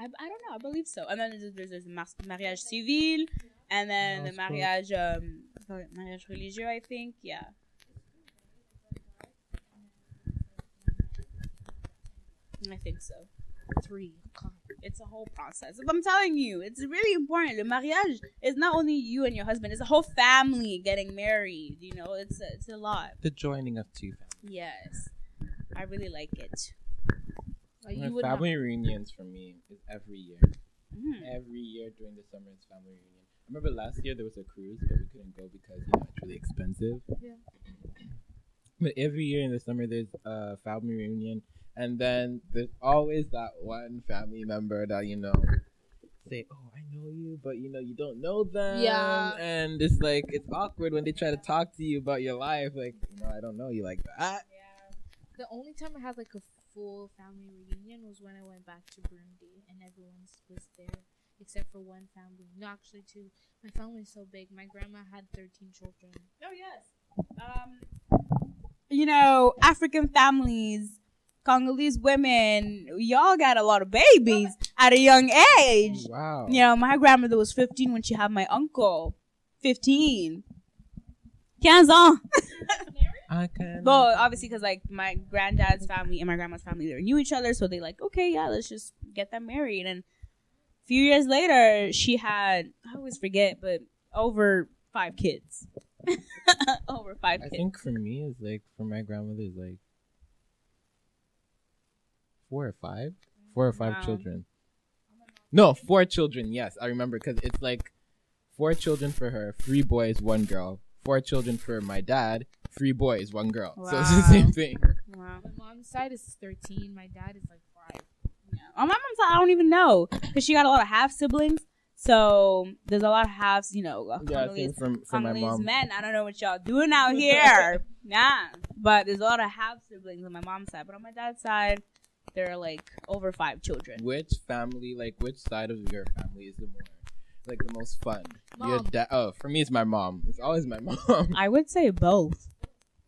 I, I don't know. I believe so. And then there's, there's, there's the mariage civil, and then the mariage um mariage religieux. I think yeah. I think so. Three. It's a whole process. But I'm telling you, it's really important. The mariage is not only you and your husband; it's a whole family getting married. You know, it's a, it's a lot. The joining of two families. Yes, I really like it. Like, families. you would family reunions for me is every year. Mm. Every year during the summer it's family reunion. I remember last year there was a cruise, but we couldn't go because you know it's really expensive. Yeah. But every year in the summer there's a family reunion, and then there's always that one family member that you know say, "Oh, I know you," but you know you don't know them. Yeah. And it's like it's awkward when they try to talk to you about your life. Like, you know, I don't know you like that. Yeah. The only time I had like a full family reunion was when I went back to Burundi and everyone was there except for one family. No, actually two. My family is so big. My grandma had 13 children. Oh yes. Um, you know, African families, Congolese women, y'all got a lot of babies at a young age. Oh, wow. You know, my grandmother was 15 when she had my uncle. 15. 15 ans. I can. Well, obviously, because like my granddad's family and my grandma's family, they knew each other, so they like, okay, yeah, let's just get them married. And a few years later, she had I always forget, but over five kids. over five I kids. think for me is like for my grandmother is like four or five, four or five Wow. children. No, four children. Yes, I remember because it's like four children for her, three boys, one girl. Four children for my dad, three boys, one girl. So it's the same thing. Wow. My mom's side is 13. My dad is like five. Yeah. On my mom's side, I don't even know because she got a lot of half siblings. So there's a lot of halves, you know. Yeah, Congolese, from from my Congolese mom. men. I don't know what y'all doing out here. nah, but there's a lot of half siblings on my mom's side. But on my dad's side, there are like over five children. Which family, like which side of your family is the more like the most fun? Your dad. Oh, for me, it's my mom. It's always my mom. I would say both.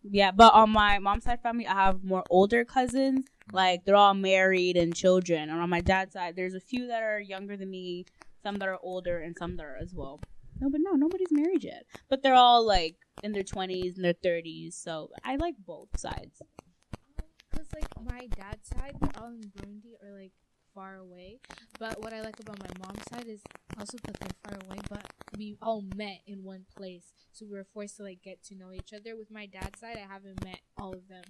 Yeah, but on my mom's side family, I have more older cousins. Like they're all married and children. And on my dad's side, there's a few that are younger than me, some that are older, and some that are as well. No, but no, nobody's married yet. But they're all like in their twenties and their thirties. So I like both sides. Cause like my dad's side, they're all in Burundi or like far away. But what I like about my mom's side is also that they're far away, but we all met in one place, so we were forced to like get to know each other. With my dad's side, I haven't met all of them.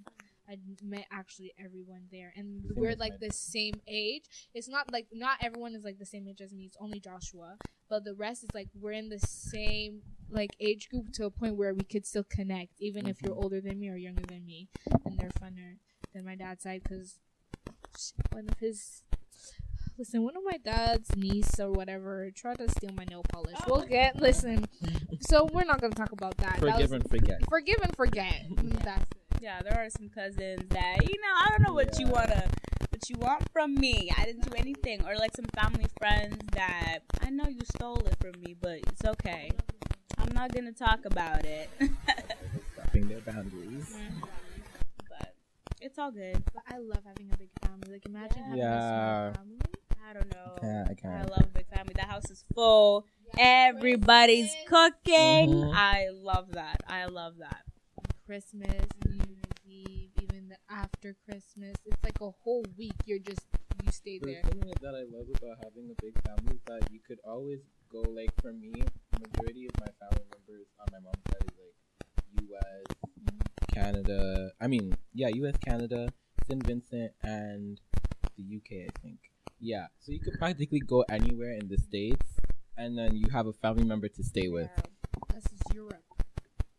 I met actually everyone there, and Same we're like the same age. It's not like not everyone is like the same age as me. It's only Joshua, but the rest is like we're in the same like age group to a point where we could still connect, even if you're Mhm. older than me or younger than me, and they're funner than my dad's side because one of his listen one of my dad's niece or whatever tried to steal my nail polish. We'll get listen. So we're not gonna talk about that. That Forgive was- and forget. forgive and forget. That's it Yeah, there are some cousins that you know. I don't know what you wanna, what you want from me. I didn't do anything, or like some family friends that I know you stole it from me, but it's okay. I'm not gonna talk about it. Stopping their boundaries. but it's all good. but i love having a big family like imagine having Yeah. a small family I don't know. Yeah, I I can't. love a big family. The house is full. Everybody's cooking. Mhm. I love that. I love that. Christmas new year's eve even the after christmas it's like a whole week you're just you stay The there thing that I love about having a big family is that you could always go like for me, majority of my family members on my mom's side is like U.S., mm-hmm. Canada. I mean, yeah, U.S., Canada, St. Vincent, and the U.K. I think. Yeah, so you could practically go anywhere in the states, and then you have a family member to stay with. this is europe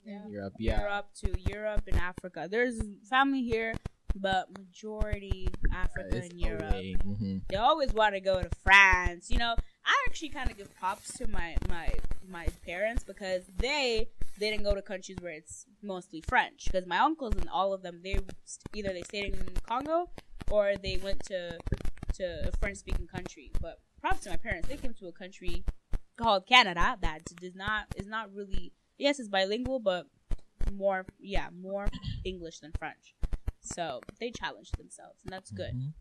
Yeah. Europe, yeah. Europe to Europe and Africa. There's family here, but majority Africa It's and Europe. Mhm. They always want to go to France. You know, I actually kind of give props to my my my parents because they they didn't go to countries where it's mostly French. Because my uncles and all of them, they either they stayed in Congo or they went to to a French speaking country. But props to my parents, they came to a country called Canada that does not is not really yes it's bilingual but more yeah more English than French. So they challenge themselves and that's good. Mhm.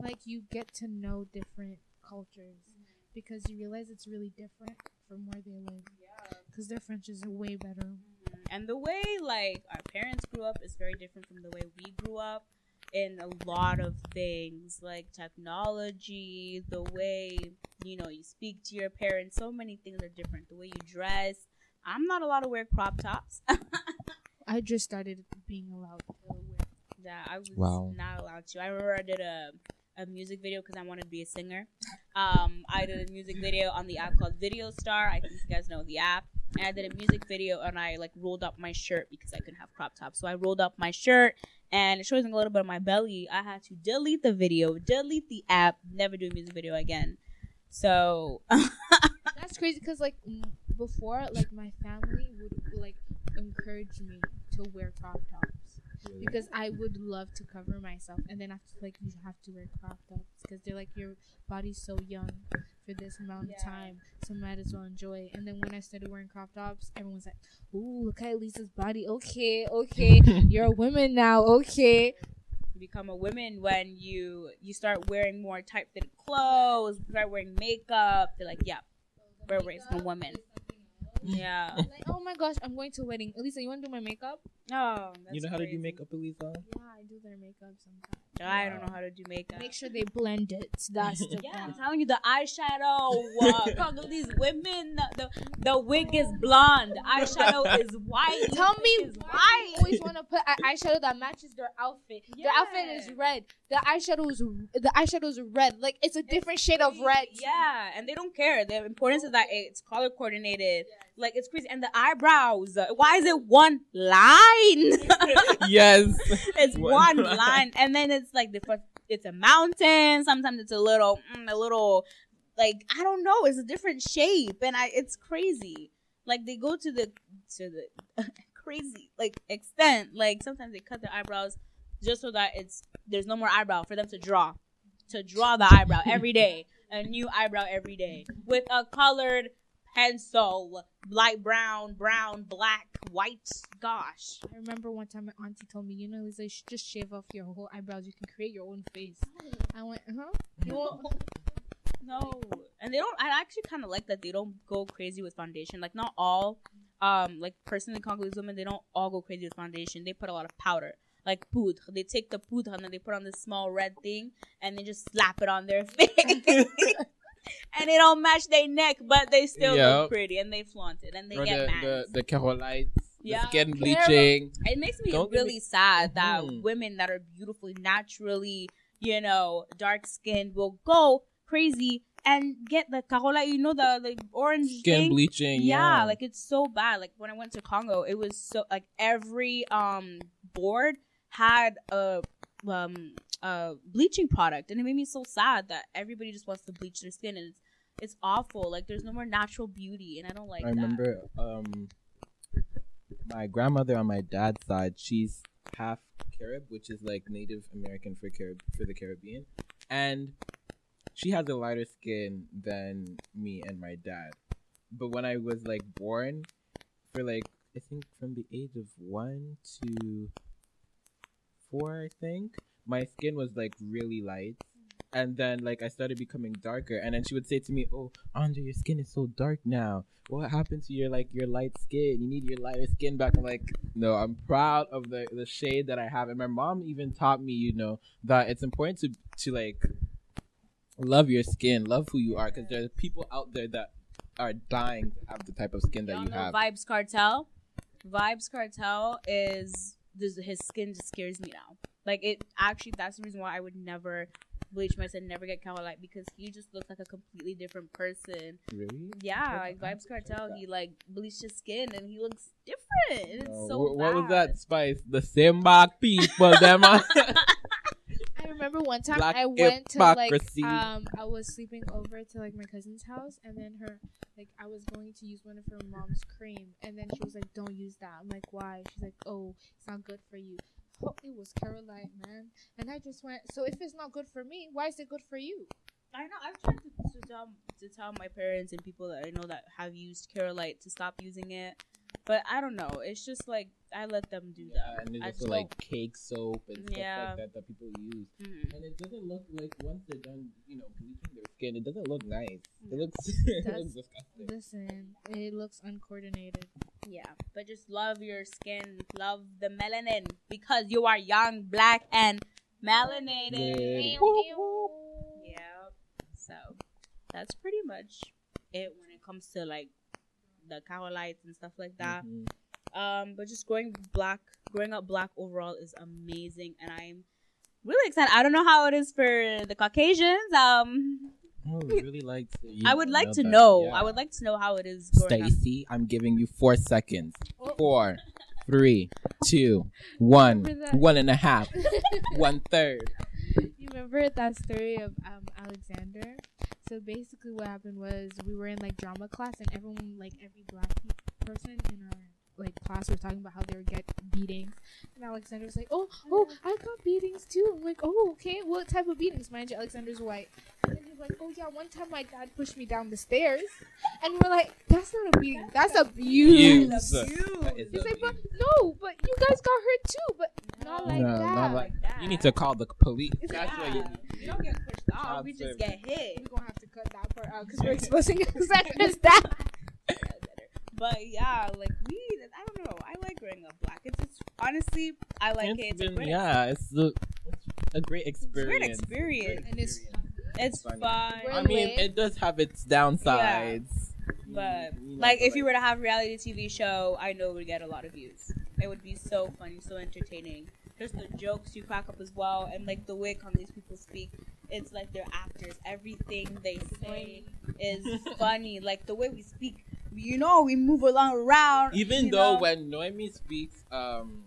like you get to know different cultures because you realize it's really different from where they live. Because their French is way better. And the way like our parents grew up is very different from the way we grew up in a lot of things like technology, the way you know you speak to your parents. So many things are different. The way you dress. I'm not allowed to wear crop tops. I just started being allowed to wear. that I was Wow. not allowed to. I remember I did a a music video because I wanted to be a singer. Um, I did a music video on the app called Video Star. I think you guys know the app. And I did a music video and I like rolled up my shirt because I couldn't have crop tops. So I rolled up my shirt and it shows a little bit of my belly. I had to delete the video, delete the app, never do a music video again. So That's crazy because like before, like my family would like encourage me to wear crop tops, because I would love to cover myself, and then after like you have to wear crop tops because they're like your body's so young for this amount of Yeah. time, so might as well enjoy. it. And then when I started wearing crop tops, everyone's like, "Ooh, look at Lisa's body. Okay, okay, you're a woman now. Okay." You become a woman when you you start wearing more tight fitted clothes, start wearing makeup. They're like, yeah, we're raising a woman. Yeah. Like, oh my gosh, I'm going to a wedding. Elisa, you want to do my makeup? Oh, you know how to do makeup, Elisa? Yeah, I do their makeup sometimes. I don't know how to do makeup. Make sure they blend it. That's the Yeah, I'm telling you, the eyeshadow. Uh, Congolese women, the, the the wig is blonde, eyeshadow is white. Tell me why you always want to put eyeshadow that matches their outfit. Their outfit is red. The eyeshadow is the eyeshadow is red. Like it's a different shade of red. Yeah, and they don't care. The importance is that it's color coordinated. Like it's crazy, and the eyebrows. Why is it one line? yes. it's One one line. line, and then it's like the fir- it's a mountain. Sometimes it's a little, mm, a little, like I don't know. It's a different shape, and I it's crazy. Like they go to the to the crazy like extent. Like sometimes they cut their eyebrows just so that it's there's no more eyebrow for them to draw, to draw the eyebrow every day, a new eyebrow every day with a colored pencil, light brown, brown, black, white. Gosh. I remember one time my auntie told me, you know, Lisa, you should just shave off your whole eyebrows. You can create your own face. I went, huh? Want- No, and they don't. I actually kind of like that they don't go crazy with foundation. Like not all, um, like personally Congolese women, they don't all go crazy with foundation. They put a lot of powder, like poudre. They take the poudre and then they put on this small red thing and they just slap it on their face, and it don't match their neck, but they still Yep. look pretty and they flaunt it and they Or get the, mad. the, the Carolites, Yeah. skin bleaching. It makes me Don't really me- sad that Mhm. women that are beautifully, naturally, you know, dark skinned will go crazy and get the carola, you know, the, the orange Skin thing. bleaching. Yeah, Yeah. like it's so bad. Like when I went to Congo, it was so like every um board had a um a bleaching product, and it made me so sad that everybody just wants to bleach their skin, and it's it's awful. Like there's no more natural beauty, and I don't like I that. remember um my grandmother on my dad's side, she's half Carib, which is like Native American for Carib for the Caribbean. And she has a lighter skin than me and my dad. But when I was like born, for like I think from the age of one to four, I think, my skin was like really light. And then like I started becoming darker and then she would say to me, Oh, Andre, your skin is so dark now. What happened to your like your light skin? You need your lighter skin back. I'm like, no, I'm proud of the the shade that I have. And my mom even taught me, you know, that it's important to to like love your skin, love who you are, because there's people out there that are dying to have the type of skin that Y'all you have. Vybz Kartel. Vybz Kartel is this, his skin just scares me now. Like it actually, that's the reason why I would never bleach my skin, never get Light because he just looks like a completely different person. Really? Yeah, like Vybz Kartel, he like bleached his skin and he looks different. And it's No, so wh- what was that spice? The Simbak people, them. are- I remember one time Black I went to like um I was sleeping over to like my cousin's house and then her like I was going to use one of her mom's cream and then she was like don't use that. I'm like why? She's like oh it's not good for you. Oh, it was Caroline man and I just went so if it's not good for me why is it good for you? I know. I've tried to, to tell to tell my parents and people that I know that have used Carolite to stop using it, but I don't know. It's just like I let them do yeah, that. and there's I also like cake soap and stuff Yeah. like that that people use. Mhm. And it doesn't look like once they're done, you know, bleaching their skin, it doesn't look nice. It looks, it looks disgusting. Listen, it looks uncoordinated. Yeah, but just love your skin, love the melanin because you are young, black, and melanated. Yeah. Yeah. So that's pretty much it when it comes to like the cowlights and stuff like that. Mhm. Um, but just growing black, growing up black overall is amazing, and I'm really excited. I don't know how it is for the Caucasians. Um, I would really like to. I would like to that. know. Yeah. I would like to know how it is. Stacy, I'm giving you four seconds. Oh. Four, three, two, one, Remember that? one and a half, one third. You remember that story of um Alexander? So basically, what happened was we were in like drama class, and everyone, like every black person in our like class were talking about how they were get beatings, and Alexander was like, "Oh, oh, I got beatings too." I'm like, "Oh, okay. What type of beatings?" Mind you, Alexander's white. And he's like, "Oh yeah, one time my dad pushed me down the stairs," and we're like, "That's not a beating. That's abuse." Abuse. That is He's like, "But no, but you guys got hurt too, but not like No, that." not like that. You need to call the police. It's That's what you Yeah. need. We don't get pushed off. We just get hit. We're gonna have to cut that part out because we're exposing Alexander's dad. But yeah, like we, I don't know. I like growing up black. It's, it's honestly, I like it. It's It's a been- great, yeah, it's, the, it's a great it's a experience. great experience. And it's It's fun. I mean, it does have its downsides. But You know, like, if like- you were to have a reality TV show, I know it would get a lot of views. It would be so funny, so entertaining. Just the jokes you crack up as well, and like the way Congolese people speak, it's like they're actors. Everything they say is funny. Like the way we speak, you know, we move along around. even though know? when Noemi speaks um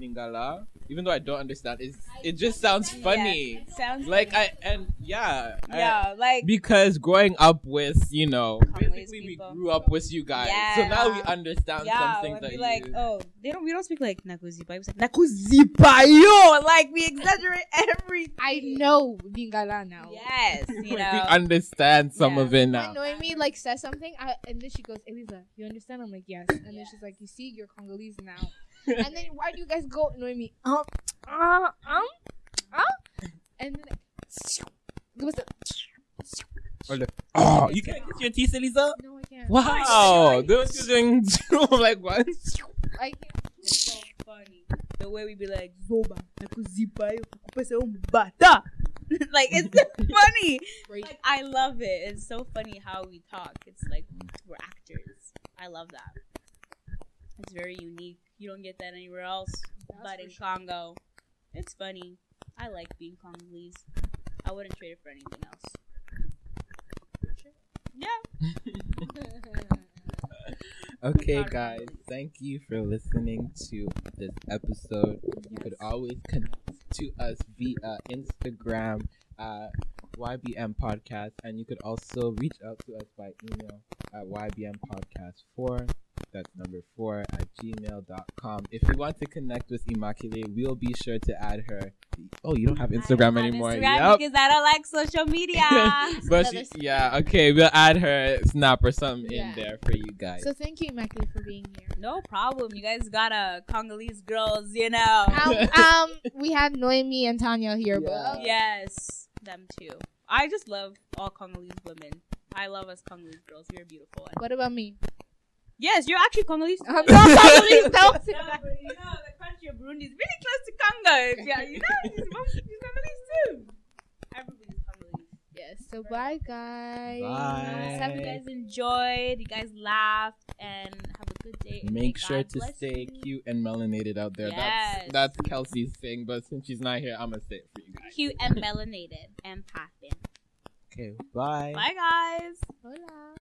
Lingala, even though I don't understand, it's, it just sounds funny. Yeah, it sounds Like funny. I and yeah, I- yeah, like because growing up with you know, Congolese basically we grew up with you guys, so now we understand yeah, some things that we you. like, oh, they don't. We don't speak like Nakuzipa. We say Nakuzipa, yo. Like we exaggerate everything. I know Lingala now. Yes, you know we know. understand some Yeah. of it I now. know me like says something, I, and then she goes, "Elisa, you understand?" I'm like, "Yes." And then she's like, "You see, you're Congolese now." And then why do you guys go Noemi? Um, uh, um, um, and then it was the Oh, you can't kiss your teeth, Elisa. no, I can't. Wow, those you doing? Like what? I can't. It's so funny. The way we be like, Zoba, Nakuzipa, yo, kupese umbata. Like it's so funny. Like I love it. It's so funny how we talk. It's like we're actors. I love that. It's very unique. You don't get that anywhere else but in Congo. It's funny. I like being Congolese. I wouldn't trade it for anything else. Yeah. Okay, guys, thank you for listening to this episode. You could always connect to us via Instagram at YBM Podcast, and you could also reach out to us by email at YBM Podcast 4. That's number 4 at gmail.com. If you want to connect with Immaculee, we'll be sure to add her. Oh, you don't have I Instagram don't have anymore. Instagram Yep. because I don't like social media. but she, yeah, okay, we'll add her snap or something Yeah. in there for you guys. So thank you, Immaculee, for being here. no problem. You guys got a Congolese girls, you know. Um, um, we have Noemi and Tanya here, but Yes, them too. I just love all Congolese women. I love us Congolese girls. You're beautiful. what about me? Yes, you're actually Congolese. too. I'm not Congolese. Don't say No, that. but you know the country of Burundi is really close to Congo. Yeah, you know she's, she's Congolese too. Everybody's Congolese. Yes. So bye, guys. Bye. Hope you guys enjoyed. You guys laughed and have a good day. Make sure God to stay you. cute and melanated out there. Yes. That's that's Kelsey's thing, but since she's not here, I'm gonna say it for you guys. cute and melanated and popping. Okay, bye. Bye guys. Hola.